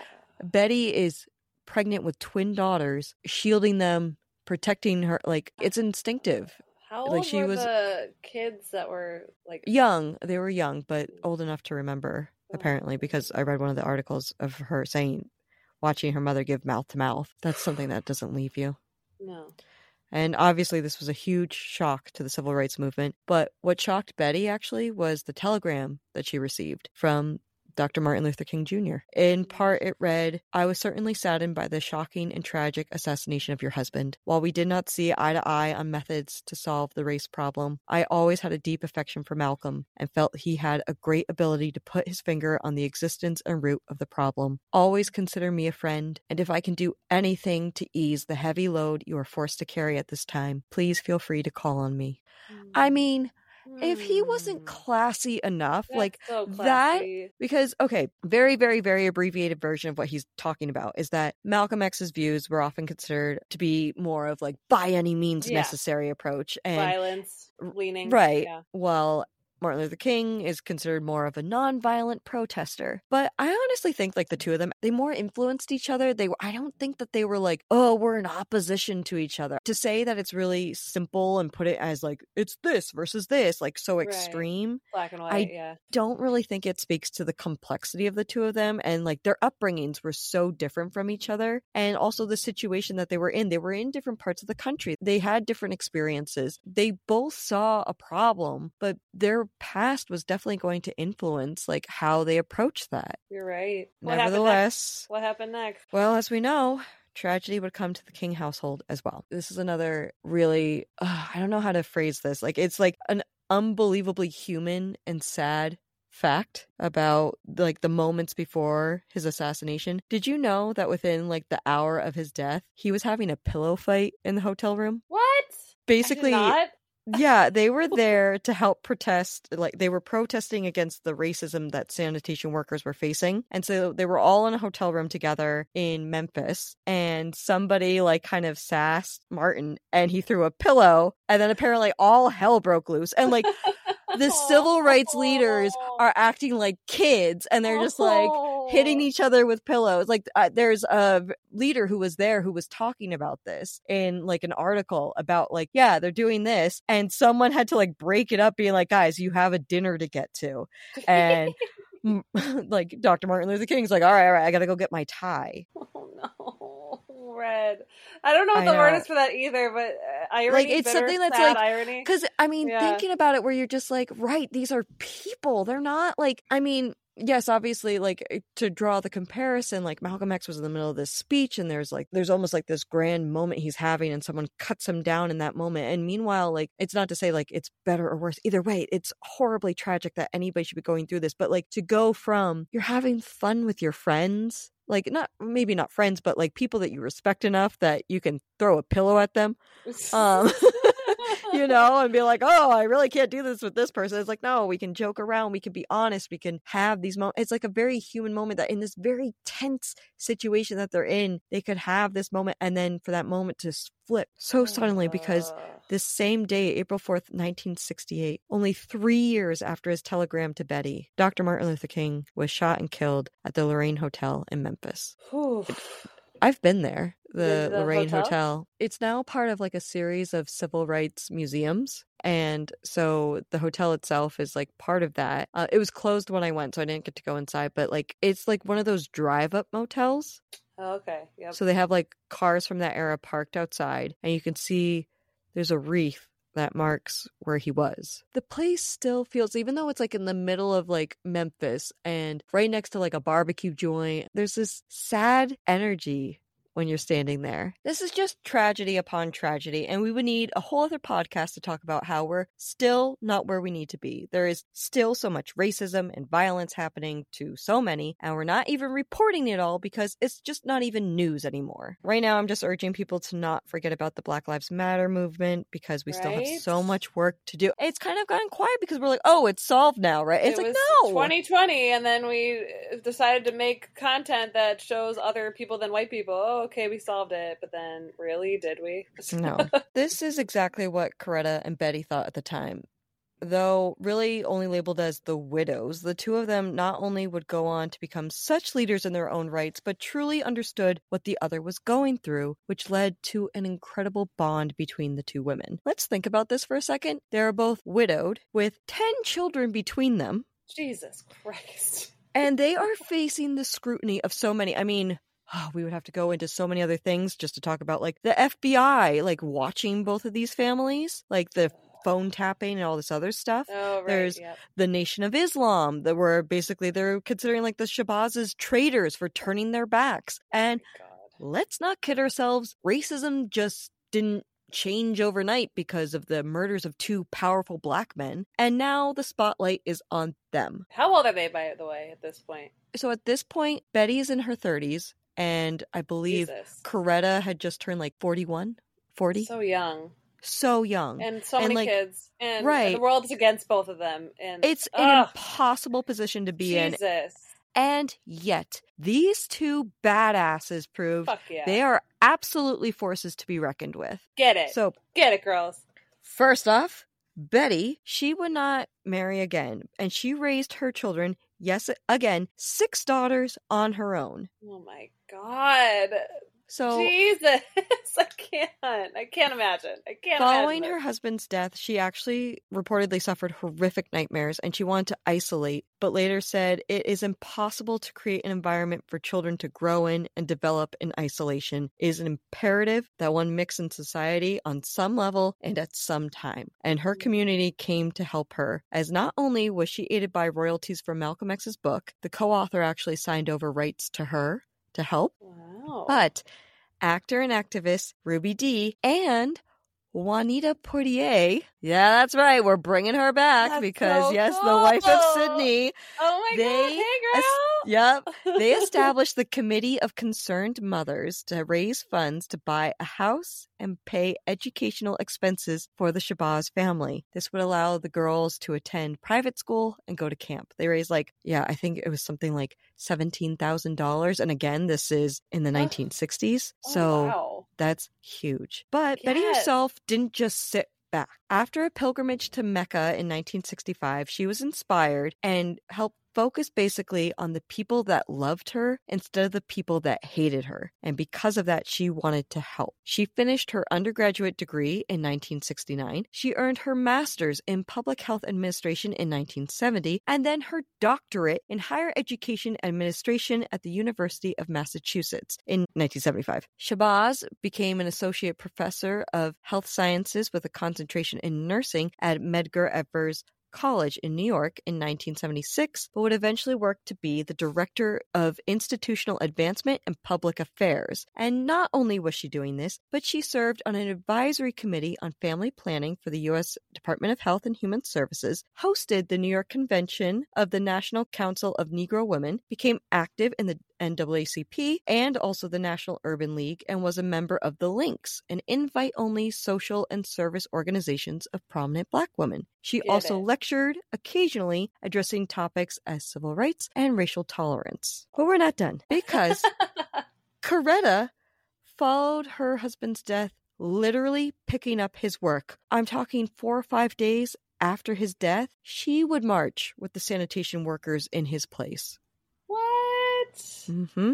Betty is pregnant with twin daughters, shielding them, protecting her. Like, it's instinctive. How old like, she were was- the kids that were like Young. They were young, but old enough to remember, Oh. apparently, because I read one of the articles of her saying, watching her mother give mouth to mouth. That's something that doesn't leave you. No. And obviously, this was a huge shock to the civil rights movement. But what shocked Betty actually was the telegram that she received from Dr. Martin Luther King Jr. In part, it read, I was certainly saddened by the shocking and tragic assassination of your husband. While we did not see eye to eye on methods to solve the race problem, I always had a deep affection for Malcolm and felt he had a great ability to put his finger on the existence and root of the problem. Always consider me a friend, and if I can do anything to ease the heavy load you are forced to carry at this time, please feel free to call on me. I mm. mean, if he wasn't Mm. classy enough, That's like so that because okay, very very very abbreviated version of what he's talking about is that Malcolm X's views were often considered to be more of like by any means Yeah. necessary approach and violence leaning. right. Yeah. Well, Martin Luther King is considered more of a non-violent protester. But I honestly think like the two of them, they more influenced each other. They were I don't think that they were like, "Oh, we're in opposition to each other." To say that it's really simple and put it as like it's this versus this, like so Right. extreme, Black and white, I- yeah. don't really think it speaks to the complexity of the two of them and like their upbringings were so different from each other and also the situation that they were in they were in different parts of the country they had different experiences they both saw a problem but their past was definitely going to influence like how they approached that You're right. What happened nevertheless What happened next? well, as we know, tragedy would come to the King household as well. This is another really, uh, I don't know how to phrase this. Like, it's like an unbelievably human and sad fact about like the moments before his assassination. Did you know that within like the hour of his death, he was having a pillow fight in the hotel room? What? Basically, I did not. Yeah, they were there to help protest. Like they were protesting against the racism that sanitation workers were facing, and so they were all in a hotel room together in Memphis. And somebody like kind of sassed Martin, and he threw a pillow, and then apparently all hell broke loose, and like. The *laughs* civil rights leaders are acting like kids and they're just like hitting each other with pillows. Like uh, there's a leader who was there who was talking about this in like an article about like, yeah, they're doing this. And someone had to like break it up being like, guys, you have a dinner to get to. And *laughs* *laughs* like Dr. Martin Luther King's like, all right, all right, I got to go get my tie. Oh no. *laughs* Red. I don't know what I the know. word is for that either, but uh, irony, like it's bitter, something that's like irony. Because I mean, yeah. thinking about it, where you're just like, right, these are people. They're not like. I mean, yes, obviously, like eh, to draw the comparison, like Malcolm X was in the middle of this speech, and there's like, there's almost like this grand moment he's having, and someone cuts him down in that moment. And meanwhile, like, it's not to say like it's better or worse. Either way, it's horribly tragic that anybody should be going through this. But like to go from you're having fun with your friends like not maybe not friends but like people that you respect enough that you can throw a pillow at them *laughs* um *laughs* you know and be like oh i really can't do this with this person it's like no we can joke around we can be honest we can have these moments it's like a very human moment that in this very tense situation that they're in they could have this moment and then for that moment to flip so oh suddenly because this same day, April 4th, 1968, only three years after his telegram to Betty, Dr. Martin Luther King was shot and killed at the Lorraine Hotel in Memphis. I've been there, the, the Lorraine hotel? hotel? It's now part of like a series of civil rights museums. And so the hotel itself is like part of that. Uh, it was closed when I went, so I didn't get to go inside, but like it's like one of those drive up motels. Oh, okay. Yep. So they have like cars from that era parked outside, and you can see there's a reef that marks where he was. The place still feels, even though it's like in the middle of like Memphis and right next to like a barbecue joint, there's this sad energy when you're standing there. This is just tragedy upon tragedy, and we would need a whole other podcast to talk about how we're still not where we need to be. There is still so much racism and violence happening to so many, and we're not even reporting it all because it's just not even news anymore. Right now, I'm just urging people to not forget about the Black Lives Matter movement because we right? still have so much work to do. It's kind of gotten quiet because we're like, oh, it's solved now, right? It's it like, no. 2020, and then we uh, decided to make content that shows other people than white people. Oh, okay, we solved it, but then really, did we? *laughs* no. This is exactly what Coretta and Betty thought at the time. Though really only labeled as the widows, the two of them not only would go on to become such leaders in their own rights, but truly understood what the other was going through, which led to an incredible bond between the two women. Let's think about this for a second. They are both widowed, with 10 children between them. Jesus Christ. And they are facing the scrutiny of so many. I mean, oh, we would have to go into so many other things just to talk about like the FBI, like watching both of these families, like the phone tapping and all this other stuff. Oh, right, There's yep. the Nation of Islam that were basically they're considering like the Shabazz traitors for turning their backs. Oh and oh let's not kid ourselves, racism just didn't change overnight because of the murders of two powerful black men, and now the spotlight is on them. How old are they, by the way, at this point? So at this point, Betty's in her 30s, and I believe Jesus. Coretta had just turned like 41, 40. So young. So young. And so many like, kids. And right. the world's against both of them. And it's an impossible position to be Jesus. in. And yet, these two badasses prove yeah. they are absolutely forces to be reckoned with. Get it. So get it, girls. First off, Betty, she would not marry again, and she raised her children, yes, again, six daughters on her own. Oh my God. So Jesus, *laughs* I can't. I can't imagine. I can't. Following her husband's death, she actually reportedly suffered horrific nightmares, and she wanted to isolate. But later said it is impossible to create an environment for children to grow in and develop in isolation. It is an imperative that one mix in society on some level and at some time. And her mm-hmm. community came to help her, as not only was she aided by royalties from Malcolm X's book, the co-author actually signed over rights to her to help. Wow. But actor and activist Ruby Dee and Juanita Poitier. Yeah, that's right. We're bringing her back that's because so yes, cool. the wife of Sidney. Oh my they, god, hey girl. Yep. They *laughs* established the Committee of Concerned Mothers to raise funds to buy a house and pay educational expenses for the Shabazz family. This would allow the girls to attend private school and go to camp. They raised like, yeah, I think it was something like $17,000. And again, this is in the 1960s. Oh, so wow. that's huge. But Betty herself didn't just sit back. After a pilgrimage to Mecca in 1965, she was inspired and helped focus basically on the people that loved her instead of the people that hated her. And because of that, she wanted to help. She finished her undergraduate degree in 1969. She earned her master's in public health administration in 1970 and then her doctorate in higher education administration at the University of Massachusetts in 1975. Shabazz became an associate professor of health sciences with a concentration in nursing at Medgar Evers College in New York in 1976, but would eventually work to be the director of institutional advancement and public affairs. And not only was she doing this, but she served on an advisory committee on family planning for the U.S. Department of Health and Human Services, hosted the New York Convention of the National Council of Negro Women, became active in the NAACP and also the National Urban League, and was a member of the Links, an invite only social and service organizations of prominent Black women. She Get also it. lectured, occasionally addressing topics as civil rights and racial tolerance. But we're not done because *laughs* Coretta followed her husband's death, literally picking up his work. I'm talking four or five days after his death, she would march with the sanitation workers in his place. What? hmm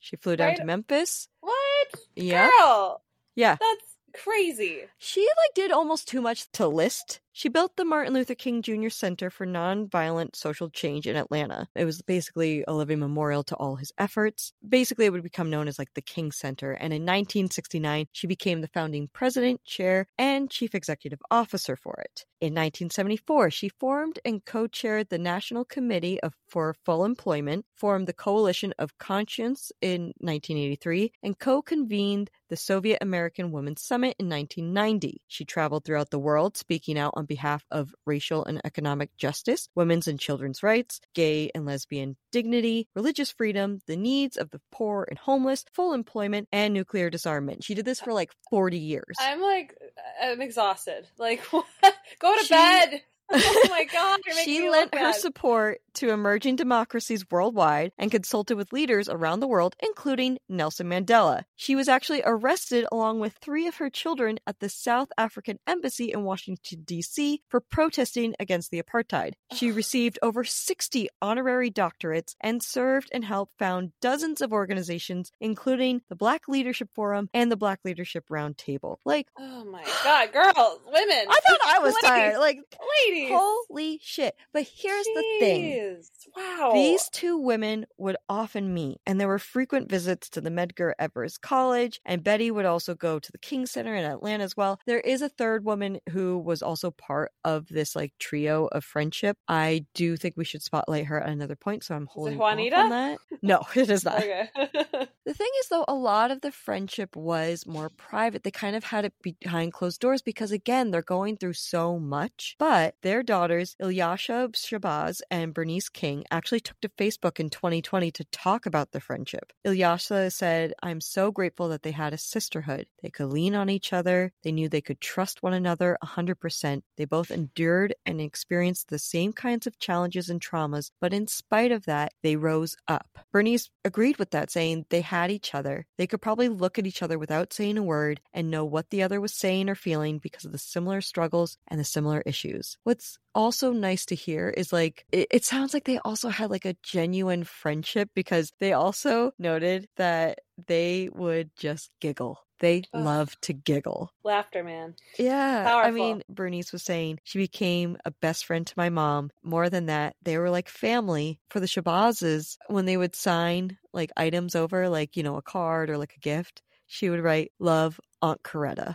She flew down Right- to Memphis. What? Yeah. Girl, Yeah. that's crazy. She like did almost too much to list. She built the Martin Luther King Jr. Center for Nonviolent Social Change in Atlanta. It was basically a living memorial to all his efforts. Basically, it would become known as like the King Center. And in 1969, she became the founding president, chair, and chief executive officer for it. In 1974, she formed and co-chaired the National Committee of, for Full Employment, formed the Coalition of Conscience in 1983, and co-convened the Soviet American Women's Summit in 1990. She traveled throughout the world speaking out on behalf of racial and economic justice, women's and children's rights, gay and lesbian dignity, religious freedom, the needs of the poor and homeless, full employment, and nuclear disarmament. She did this for like 40 years. I'm like, I'm exhausted. Like, what? *laughs* go to She- bed. Oh my god, she lent her support to emerging democracies worldwide and consulted with leaders around the world, including Nelson Mandela. She was actually arrested along with three of her children at the South African Embassy in Washington, D.C. for protesting against the apartheid. She *sighs* received over 60 honorary doctorates and served and helped found dozens of organizations, including the Black Leadership Forum and the Black Leadership Roundtable. Like, Oh my god, girls, women. I thought I was ladies, tired. Like, Ladies. Holy shit. But here's the thing. Wow. These two women would often meet, and there were frequent visits to the Medgar Evers College, and Betty would also go to the King Center in Atlanta as well. There is a third woman who was also part of this like trio of friendship. I do think we should spotlight her at another point, so I'm holding Juanita? on that. No, *laughs* it is not. Okay. *laughs* The thing is, though, a lot of the friendship was more private. They kind of had it behind closed doors because, again, they're going through so much. But their daughters, Ilyasah Shabazz and Bernice King, actually took to Facebook in 2020 to talk about the friendship. Ilyasah said, I'm so grateful that they had a sisterhood. They could lean on each other. They knew they could trust one another 100%. They both endured and experienced the same kinds of challenges and traumas, but in spite of that, they rose up. Bernice agreed with that, saying they had each other. They could probably look at each other without saying a word and know what the other was saying or feeling because of the similar struggles and the similar issues. What's also nice to hear is like it, it sounds like they also had like a genuine friendship because they also noted that they would just giggle. They Ugh. love to giggle. Laughter, man. Yeah. I mean, Bernice was saying she became a best friend to my mom. More than that, they were like family. For the Shabazzes, when they would sign like items over, like, you know, a card or like a gift, she would write, Love Aunt Coretta.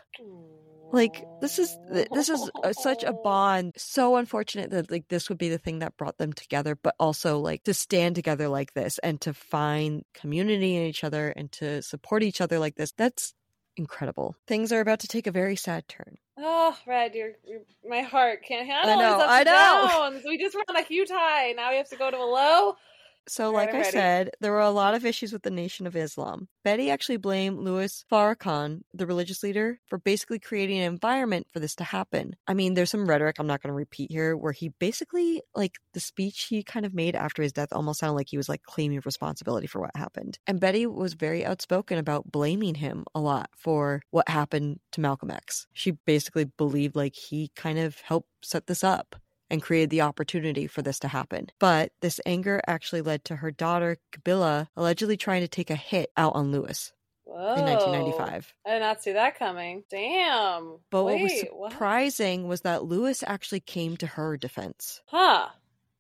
Like this is this is *laughs* uh, such a bond. So unfortunate that like this would be the thing that brought them together, but also like to stand together like this and to find community in each other and to support each other like this. That's incredible. Things are about to take a very sad turn. Oh, Red, your, your my heart can't handle I know, I know. downs. We just were on a huge high. Now we have to go to a low. So, like I said, there were a lot of issues with the Nation of Islam. Betty actually blamed Louis Farrakhan, the religious leader, for basically creating an environment for this to happen. I mean, there's some rhetoric I'm not going to repeat here where he basically, like, the speech he kind of made after his death almost sounded like he was like claiming responsibility for what happened. And Betty was very outspoken about blaming him a lot for what happened to Malcolm X. She basically believed like he kind of helped set this up and created the opportunity for this to happen. But this anger actually led to her daughter, Qubilah, allegedly trying to take a hit out on Louis Whoa. in 1995. I did not see that coming. Damn. But Wait, what was what? surprising was that Louis actually came to her defense. Huh.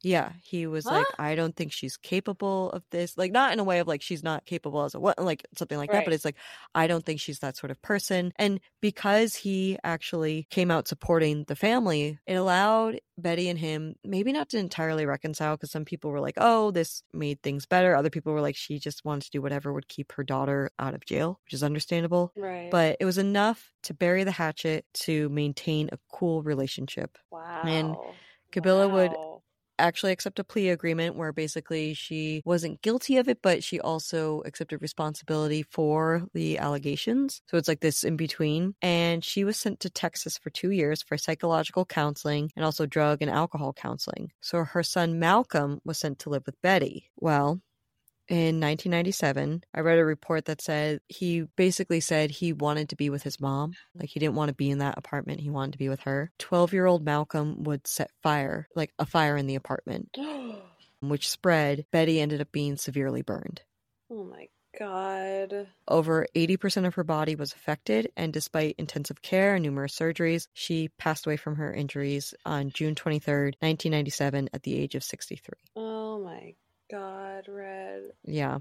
Yeah, he was like, I don't think she's capable of this. Like, not in a way of like she's not capable as a what, like something like that, but it's like, I don't think she's that sort of person. And because he actually came out supporting the family, it allowed Betty and him maybe not to entirely reconcile because some people were like, oh, this made things better. Other people were like, she just wanted to do whatever would keep her daughter out of jail, which is understandable. Right. But it was enough to bury the hatchet to maintain a cool relationship. wow. and Qubilah would Wow. Actually accept a plea agreement where basically she wasn't guilty of it, but she also accepted responsibility for the allegations. So it's like this in between. And she was sent to Texas for two years for psychological counseling and also drug and alcohol counseling. So her son Malcolm was sent to live with Betty. Well, in 1997, I read a report that said he basically said he wanted to be with his mom. Like he didn't want to be in that apartment. He wanted to be with her. 12 year old Malcolm would set fire, like a fire in the apartment, *gasps* which spread. Betty ended up being severely burned. oh my god. Over 80% of her body was affected, and despite intensive care and numerous surgeries, she passed away from her injuries on June 23rd, 1997, at the age of 63. Oh my god, Red. Yeah.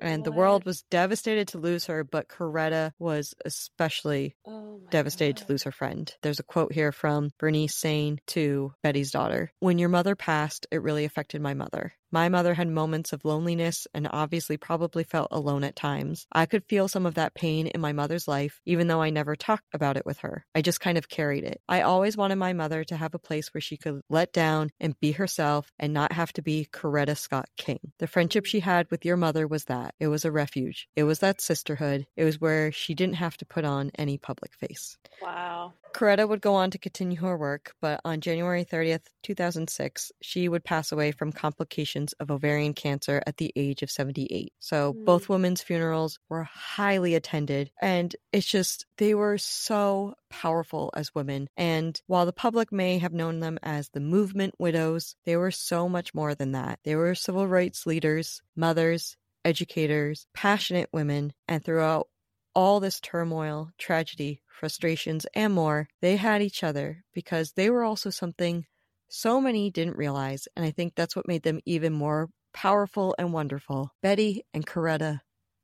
And the world was devastated to lose her, but Coretta was especially Oh devastated to lose her friend. There's a quote here from Bernice saying to Betty's daughter When your mother passed, it really affected my mother. My mother had moments of loneliness and obviously probably felt alone at times. I could feel some of that pain in my mother's life, even though I never talked about it with her. I just kind of carried it. I always wanted my mother to have a place where she could let down and be herself and not have to be Coretta Scott King. The friendship she had with your mother was that. It was a refuge. It was that sisterhood. It was where she didn't have to put on any public face. Wow. Coretta would go on to continue her work, but on January 30th, 2006, she would pass away from complications of ovarian cancer at the age of 78. So Mm. both women's funerals were highly attended, and it's just, they were so powerful as women. And while the public may have known them as the movement widows, they were so much more than that. They were civil rights leaders, mothers, educators, passionate women, and throughout all this turmoil, tragedy, frustrations, and more, they had each other because they were also something so many didn't realize. And I think that's what made them even more powerful and wonderful. Betty and Coretta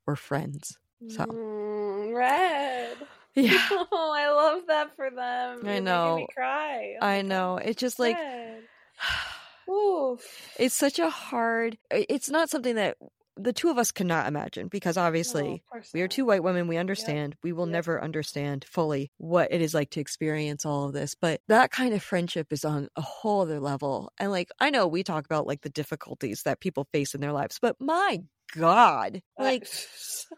were friends. So. Mm, Red. *laughs* Yeah. Oh, I love that for them. I You're know. me cry. Oh I know. It's just like. *sighs* Oof. it's such a hard, it's not something that the two of us cannot imagine because obviously No, We are two white women. We understand. We will Yep. never understand fully what it is like to experience all of this. But that kind of friendship is on a whole other level. And like, I know we talk about like the difficulties that people face in their lives, but my God, *laughs* like,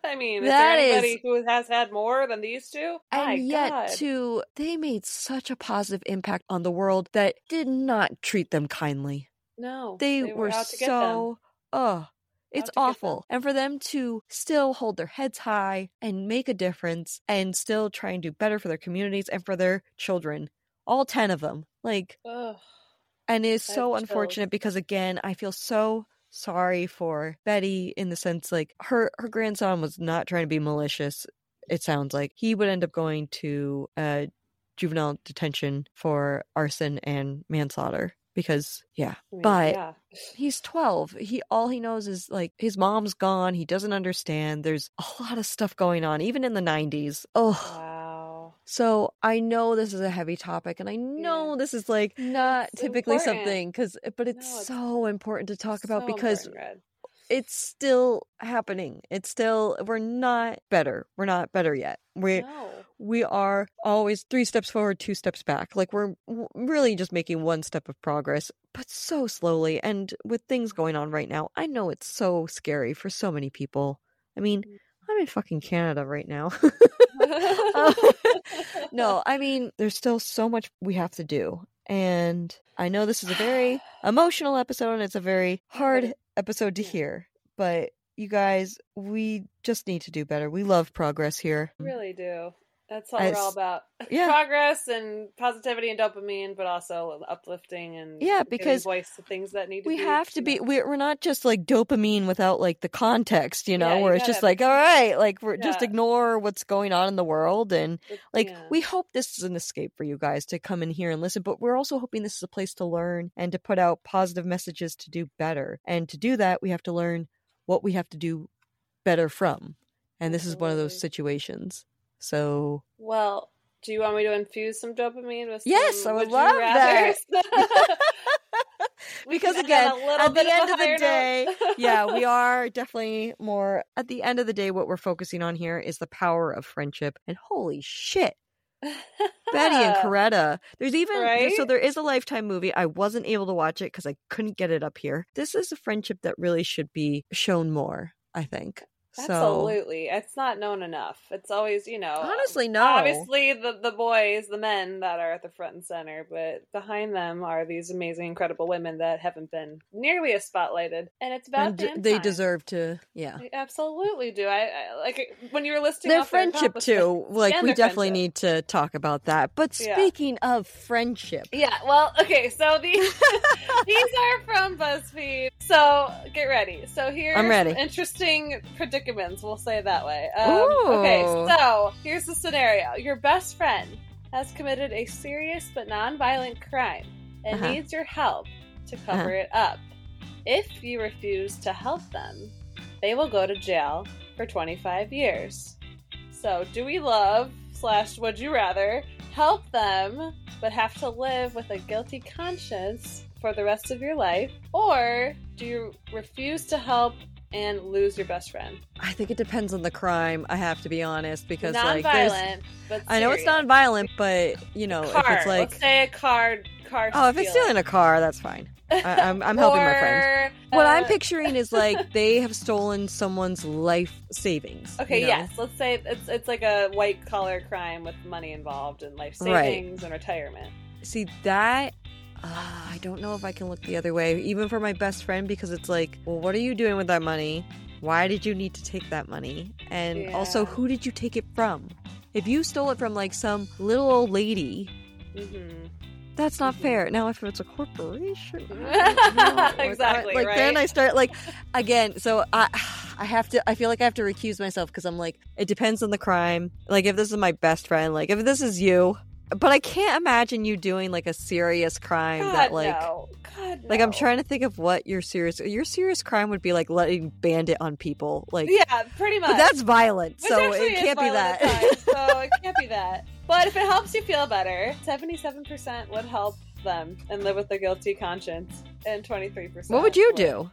I mean, that is there is- anybody who has had more than these two? My and yet God. too, they made such a positive impact on the world that did not treat them kindly. no, They, were, to get them. so, oh, it's to get them. awful. And for them to still hold their heads high and make a difference and still try and do better for their communities and for their children, all 10 of them. Like, Ugh. and it's I so unfortunate chills. because again, I feel so sorry for Betty in the sense like her her grandson was not trying to be malicious. It sounds like he would end up going to uh juvenile detention for arson and manslaughter because yeah I mean, but yeah. he's 12 he all he knows is like his mom's gone he doesn't understand there's a lot of stuff going on even in the 90s oh Wow. so i know this is a heavy topic and i know this is like not It's typically important. something because eh, but it's No, it's so important to talk about So because. It's still happening. It's still we're not better. We're not better yet. We No. we are always three steps forward, two steps back. Like we're w- really just making one step of progress, but so slowly. And with things going on right now, I know it's so scary for so many people. I mean, mm. I'm in fucking Canada right now. *laughs* *laughs* Uh, *laughs* no, I mean, there's still so much we have to do. And I know this is a very emotional episode and it's a very hard episode to hear, but you guys, we just need to do better. We love progress here. really do. That's all we're all about. *laughs* yeah. Progress and positivity and dopamine, but also uplifting and Yeah, because voice to things that need to we be. have to be we're, we're not just like dopamine without like the context you know Yeah, you where it's just like all right like we're just ignore what's going on in the world and like yeah. we hope this is an escape for you guys to come in here and listen but we're also hoping this is a place to learn and to put out positive messages to do better and to do that we have to learn what we have to do better from and this is one of those situations so Well, do you want me to infuse some dopamine with? Yes, some I would you love that. *laughs* *laughs* because again on a little at the of end of the day yeah we *laughs* are definitely more at the end of the day what we're focusing on here is the power of friendship. And holy shit betty and coretta there's even so there is a lifetime movie. I wasn't able to watch it because i couldn't get it up here. This is a friendship that really should be shown more i think so Absolutely, it's not known enough. It's always, you know, um, honestly no obviously the the boys, the men that are at the front and center, but behind them are these amazing, incredible women that haven't been nearly as spotlighted, and it's about and d- they time. deserve to yeah They absolutely do. I, I like when you were listing their friendship too like we definitely friendship. need to talk about that but Yeah. speaking of friendship Yeah, well, okay, so the *laughs* these are from BuzzFeed. So get ready. So here's I'm ready. interesting predicaments, we'll say it that way. Um, okay, so here's the scenario. Your best friend has committed a serious but non-violent crime and Uh-huh. needs your help to cover it up. If you refuse to help them, they will go to jail for 25 years. So, do we love slash would you rather help them but have to live with a guilty conscience for the rest of your life, or do you refuse to help and lose your best friend? I think it depends on the crime. I have to be honest because like Non-violent, but I know it's non-violent, but you know Car. if it's like Let's say a car. Car. oh, if it's stealing a car, that's fine. I, I'm I'm helping my friend. *laughs* What I'm uh, picturing is like *laughs* they have stolen someone's life savings. Okay, you know? yes. Let's say it's it's like a white collar crime with money involved and life Right. savings and retirement. See that. Uh, I don't know if I can look the other way, even for my best friend, because it's like, well, what are you doing with that money? Why did you need to take that money? And also, who did you take it from? If you stole it from like some little old lady, hmm That's not Mhm. fair. Now, if it's a corporation, I. Like, *laughs* I- Exactly, Like then? I start like again. So I, I have to. I feel like I have to recuse myself because I'm like, it depends on the crime. Like if this is my best friend, like if this is you, but I can't imagine you doing like a serious crime God that like. no. God Like I'm trying to think of what your serious your serious crime would be like letting bandit on people like Yeah, pretty much. but that's violent Which so it can't be that at times, so *laughs* it can't be that. But if it helps you feel better, seventy-seven percent would help them and live with a guilty conscience, and twenty-three percent. what would you do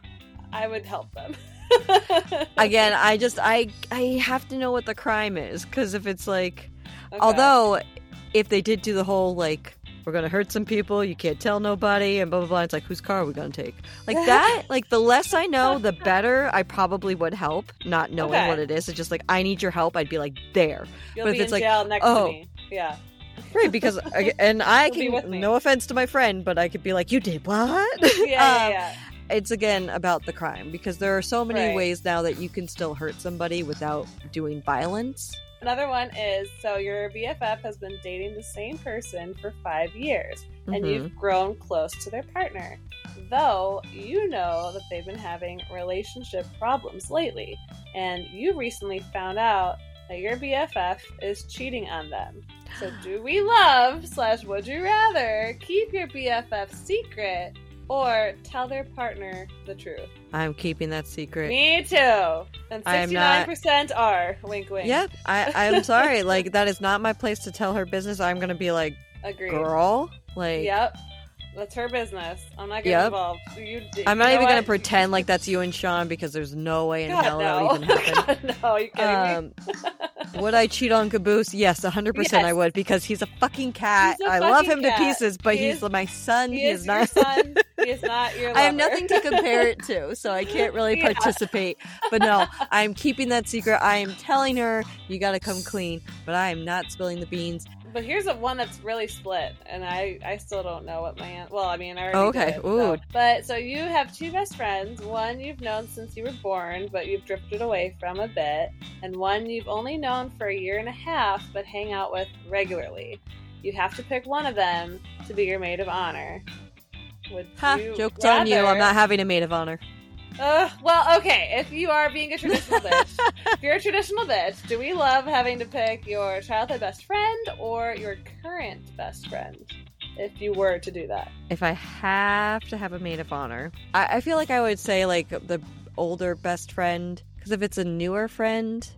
I would help them. *laughs* again I just I I have to know what the crime is because if it's like Okay. Although, if they did do the whole like, we're gonna hurt some people, you can't tell nobody, and blah blah blah, it's like, whose car are we gonna take? Like *laughs* that, like the less I know, the *laughs* better. I probably would help, not knowing Okay. what it is. It's just like I need your help. I'd be like there, you'll but be if it's like, oh. to me. Yeah. right? Because I- *laughs* and I be can. No offense to my friend, but I could be like, you did what? Yeah, yeah, Um, yeah. It's again about the crime because there are so many Right. ways now that you can still hurt somebody without doing violence. Another one is so your BFF has been dating the same person for five years, and Mhm. you've grown close to their partner. Though you know that they've been having relationship problems lately, and you recently found out that your BFF is cheating on them. So, *gasps* do we love slash would you rather keep your BFF secret or tell their partner the truth? I'm keeping that secret. Me too. And I am sixty not- nine percent are wink wink. Yeah, I, I'm *laughs* sorry. Like that is not my place to tell her business. I'm gonna be like, Agreed. girl, like, Yep. That's her business. I'm not getting Yep. involved. You, I'm not you even gonna pretend like *laughs* that's you and Sean because there's no way in God, hell no. that would even happen. *laughs* God, no, you kidding me? Um, *laughs* would I cheat on Caboose? Yes, 100% I would because he's a fucking cat. A I love fucking him to pieces, but He he's is- my son. He, He, is, is not. son. He is not your. I have nothing to compare it to, so I can't really Yeah. participate. But no, I'm keeping that secret. I am telling her you got to come clean, but I am not spilling the beans. But here's a one that's really split, and I I still don't know what my aunt. Well, I mean, I already Oh, okay. did, Ooh. so- But so you have two best friends. One you've known since you were born, but you've drifted away from a bit, and one you've only known for a year and a half, but hang out with regularly. You have to pick one of them to be your maid of honor. Would Ha, joke's on you. I'm not having a maid of honor. Uh, well, okay. If you are being a traditional *laughs* bitch, if you're a traditional bitch, do we love having to pick your childhood best friend or your current best friend? If you were to do that, If I have to have a maid of honor, I, I feel like I would say like the older best friend because if it's a newer friend,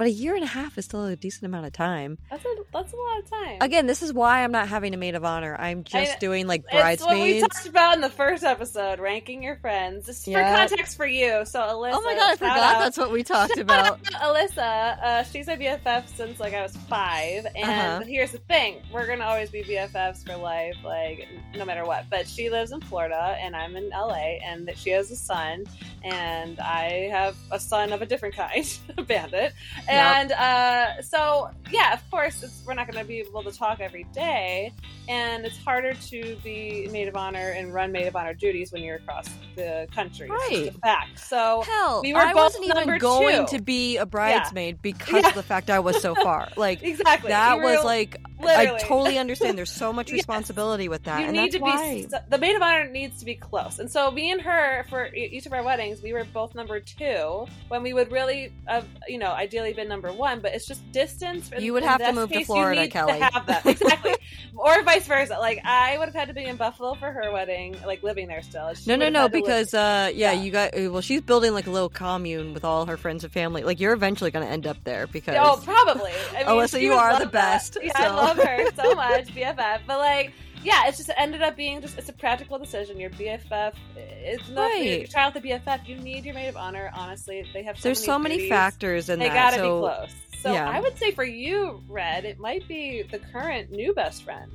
but a year and a half is still a decent amount of time. that's a that's a lot of time. Again, this is why I'm not having a maid of honor. I'm just I- doing like It's what we bridesmaids. talked about in the first episode, ranking your friends. Just for Yep. context for you. So Alyssa. Oh my god, I forgot out- that's what we talked *laughs* about. out Alyssa, uh, she's my BFF since like I was five, and Uh-huh. here's the thing: we're gonna always be BFFs for life, like no matter what. But she lives in Florida, and I'm in LA, and that she has a son, and I have a son of a different kind, *laughs* a bandit, and uh, so yeah, of course, it's, we're not gonna be able to talk every day, and it's harder to be maid of honor and run maid of honor duties when you're across the country. Right. fact. So. Hell, We were I both wasn't even going two. to be a bridesmaid because Yeah. of the fact I was so *laughs* far. Like Exactly. that You was were- like literally. I totally understand. There's so *laughs* much Yes. responsibility with that, you and need that's to why. be the maid of honor needs to be close and so me and her for each of our weddings we were both number two when we would really have you know ideally been number one but it's just distance You would in have to move to case, you Florida, need Kelly. to have that exactly *laughs* or vice versa like i would have had to be in buffalo for her wedding like living there still No, no, no, to because uh, yeah, Yeah. you got. uh, Well, she's building like a little commune with all her friends and family. Like you're eventually going to end up there because. Oh, probably. I *laughs* mean, Alyssa, you are the best, Yeah, so. Love her so much, BFF. But like, yeah, it's just it ended up being just it's a practical decision. Your BFF, it's not for your Right. child to BFF. You need your maid of honor. Honestly, they have so There's many so many duties. factors in They that. gotta so be close. So yeah. I would say for you, Red, it might be the current new best friend.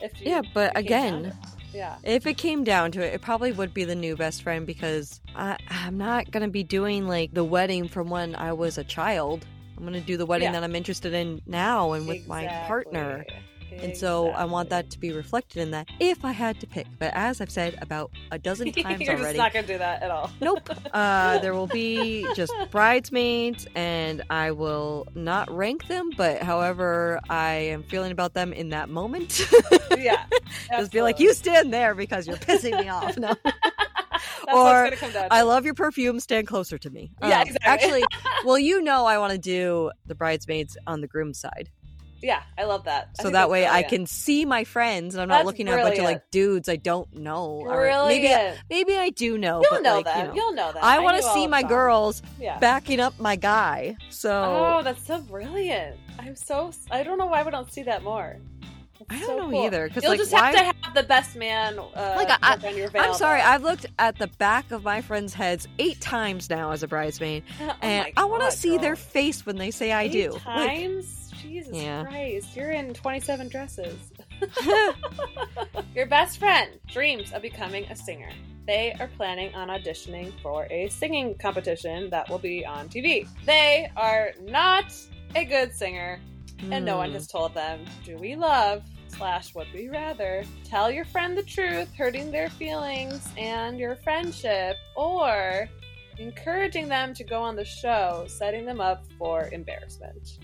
If you, Yeah, but if again- yeah. If it came down to it, it probably would be the new best friend because I, I'm not going to be doing like the wedding from when I was a child. I'm going to do the wedding Yeah. that I'm interested in now and with my partner. Exactly. And so I want that to be reflected in that if I had to pick. But as I've said about a dozen *laughs* times You're just already, not gonna do that at all. nope. Uh, *laughs* there will be just bridesmaids, and I will not rank them, but however I am feeling about them in that moment, *laughs* yeah. just be like, you stand there because you're pissing me off. No. *laughs* Or, what gonna come down to. I love your perfume. Stand closer to me. Yeah, Um, exactly. Actually, *laughs* well, you know, I want to do the bridesmaids on the groom's side, Yeah, I love that. I so that way I can see my friends, and I'm not That's looking at a bunch of like dudes I don't know. Brilliant. maybe, maybe I do know. You'll but know like, them. You know, You'll know them. I want to see my girls Yeah. backing up my guy. So Oh, that's so brilliant. I'm so. I don't know why we don't see that more. I don't so know cool. either, 'cause, you'll like, just why- have to have the best man. Uh, Like, I, on your veil, I'm sorry. I've looked at the back of my friends' heads eight times now as a bridesmaid, *laughs* Oh and my I want to see girl. their face when they say I Eight do. Like, Times. Jesus Yeah. Christ, you're in 27 dresses. *laughs* *laughs* Your best friend dreams of becoming a singer. They are planning on auditioning for a singing competition that will be on TV. They are not a good singer, and no one Hmm. has told them, do we love slash would we rather tell your friend the truth, hurting their feelings and your friendship, or encouraging them to go on the show, setting them up for embarrassment.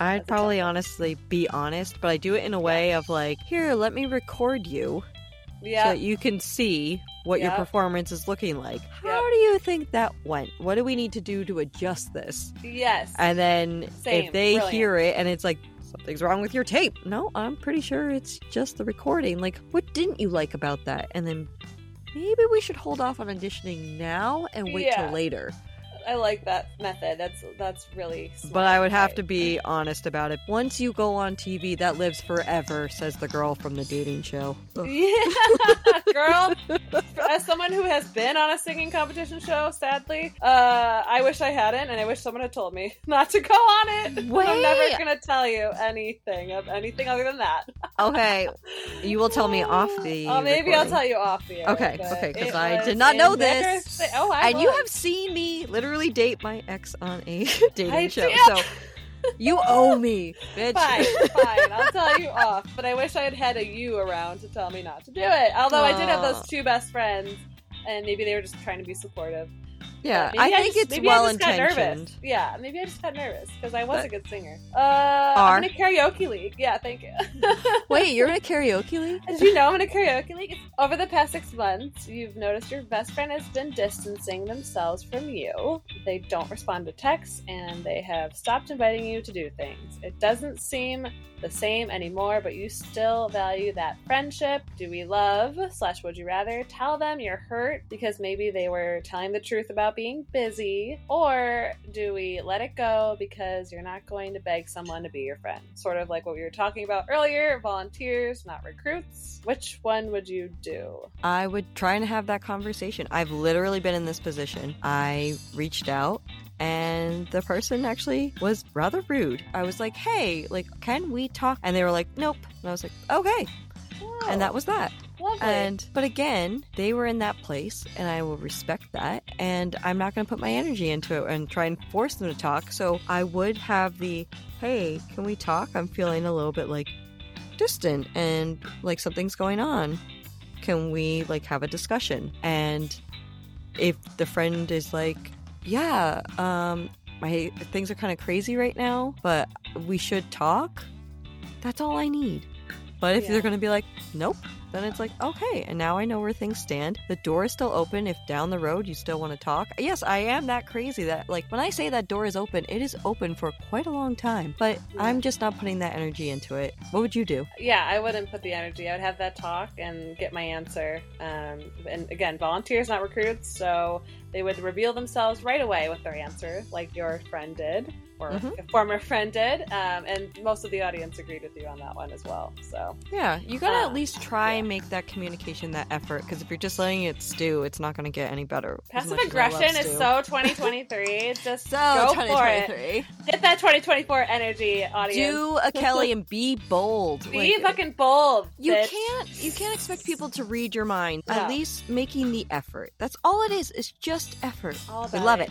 I'd probably honestly be honest, but I do it in a way of like, here, let me record you so that you can see what your performance is looking like. How Yep. do you think that went? What do we need to do to adjust this? yes. And then Same. if they Brilliant. hear it and it's like, something's wrong with your tape. No, I'm pretty sure it's just the recording. Like, what didn't you like about that? And then maybe we should hold off on auditioning now and wait Yeah. till later. I like that method. That's that's really. Smart. But I would have to be honest about it. Once you go on TV, that lives forever, says the girl from the dating show. Ugh. *laughs* Yeah, girl. As someone who has been on a singing competition show, sadly, uh, I wish I hadn't, and I wish someone had told me *laughs* not to go on it. But I'm never gonna tell you anything of anything other than that. Okay, you will tell me *laughs* off the. Oh, maybe I'll tell you off the air. Okay, okay, 'cause it I did not know this. Oh, I and you have seen me literally date my ex on a *laughs* dating I show, so *laughs* you owe me, bitch. Fine, fine. I'll tell you *laughs* off. But I wish I had had a you around to tell me not to do it. Although I did have those two best friends, and maybe they were just trying to be supportive. Yeah, I think just- it's well I got nervous. intentioned. Yeah, maybe I just got nervous because I was But- a good singer. Uh, I'm in a karaoke league. Yeah, thank you. *laughs* Wait, you're in a karaoke league? Did you know I'm in a karaoke league? Over the past six months, you've noticed your best friend has been distancing themselves from you. They don't respond to texts and they have stopped inviting you to do things. It doesn't seem the same anymore, but you still value that friendship. Do we love slash would you rather tell them you're hurt because maybe they were telling the truth about being busy? Or do we let it go because you're not going to beg someone to be your friend? Sort of like what we were talking about earlier volunteers, not recruits. Which one would you do? I would try and have that conversation. I've literally been in this position. I reached out and the person actually was rather rude. I was like, "Hey, like can we talk?" And they were like, "Nope." And I was like, "Okay." And that was that. lovely. And but again, they were in that place and I will respect that and I'm not going to put my energy into it and try and force them to talk. So I would have the, "Hey, can we talk? I'm feeling a little bit like distant and like something's going on. Can we like have a discussion?" And if the friend is like, "Yeah, um my things are kind of crazy right now, but we should talk." That's all I need. But if Yeah. they're going to be like, "Nope," then it's like, okay, and now I know where things stand. The door is still open if down the road you still want to talk. Yes, I am that crazy that, like, when I say that door is open, it is open for quite a long time, but I'm just not putting that energy into it. What would you do? yeah, I wouldn't put the energy. I would have that talk and get my answer. Um, and again, volunteers, not recruits, so they would reveal themselves right away with their answer, like your friend did, or Mhm. a former friend did. Um, and most of the audience agreed with you on that one as well. So Yeah, you gotta Uh, at least try yeah. and make that communication that effort, because if you're just letting it stew, it's not gonna get any better. passive much as I love aggression is so *laughs* 2023. Just So go for it. 2023. Get that 2024 energy, audience. Do a Kelly and be bold. *laughs* Be Like, fucking bold. You bitch. can't you can't expect people to read your mind. No. At least making the effort. That's all it is. It's just effort. All We love it.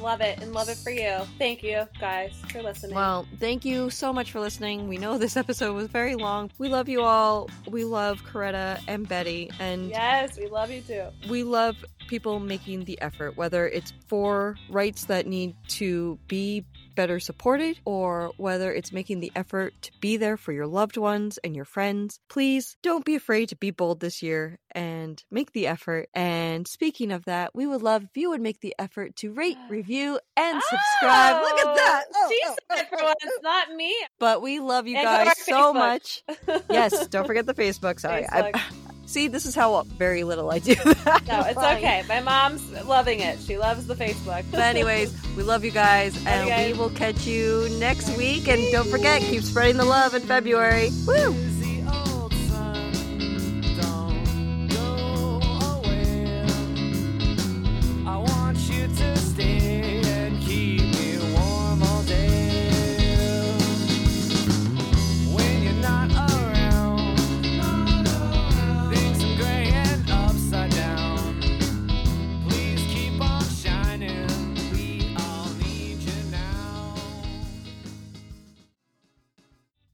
Love it and love it for you. Thank you, guys, for listening. Well, thank you so much for listening. We know this *laughs* episode was very long. We love you all. We love Coretta and Betty, and yes, we love you too. we love people making the effort, whether it's for rights that need to be better supported or whether it's making the effort to be there for your loved ones and your friends. Please don't be afraid to be bold this year and make the effort. And speaking of that, we would love if you would make the effort to rate, *gasps* review, and oh, subscribe. Look at that. Oh, Oh, she oh, said it for once, not me. But we love you And guys so much. Yes, don't forget the Facebook. Sorry. I, *laughs* Facebook. See, this is how very little I do *laughs* that. No, it's Fine. okay. My mom's loving it. She loves the Facebook. But anyways, *laughs* we love you guys, and you guys. we will catch you next week. And don't forget, keep spreading the love in February. Woo!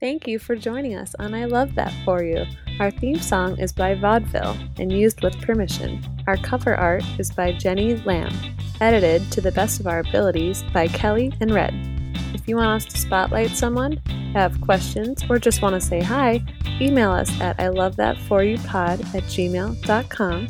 Thank you for joining us on I Love That For You. Our theme song is by Vaudeville and used with permission. Our cover art is by Jenny Lam, edited to the best of our abilities by Kelly and Red. If you want us to spotlight someone, have questions, or just want to say hi, email us at I love that for you pod at gmail.com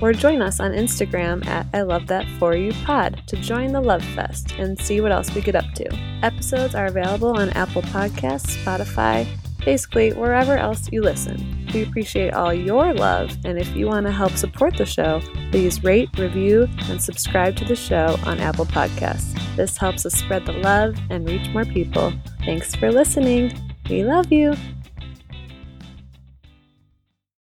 or join us on Instagram at I love that for you pod to join the Love Fest and see what else we get up to. Episodes are available on Apple Podcasts, Spotify, basically wherever else you listen. We appreciate all your love, and if you want to help support the show, please rate, review, and subscribe to the show on Apple Podcasts. This helps us spread the love and reach more people. Thanks for listening. We love you.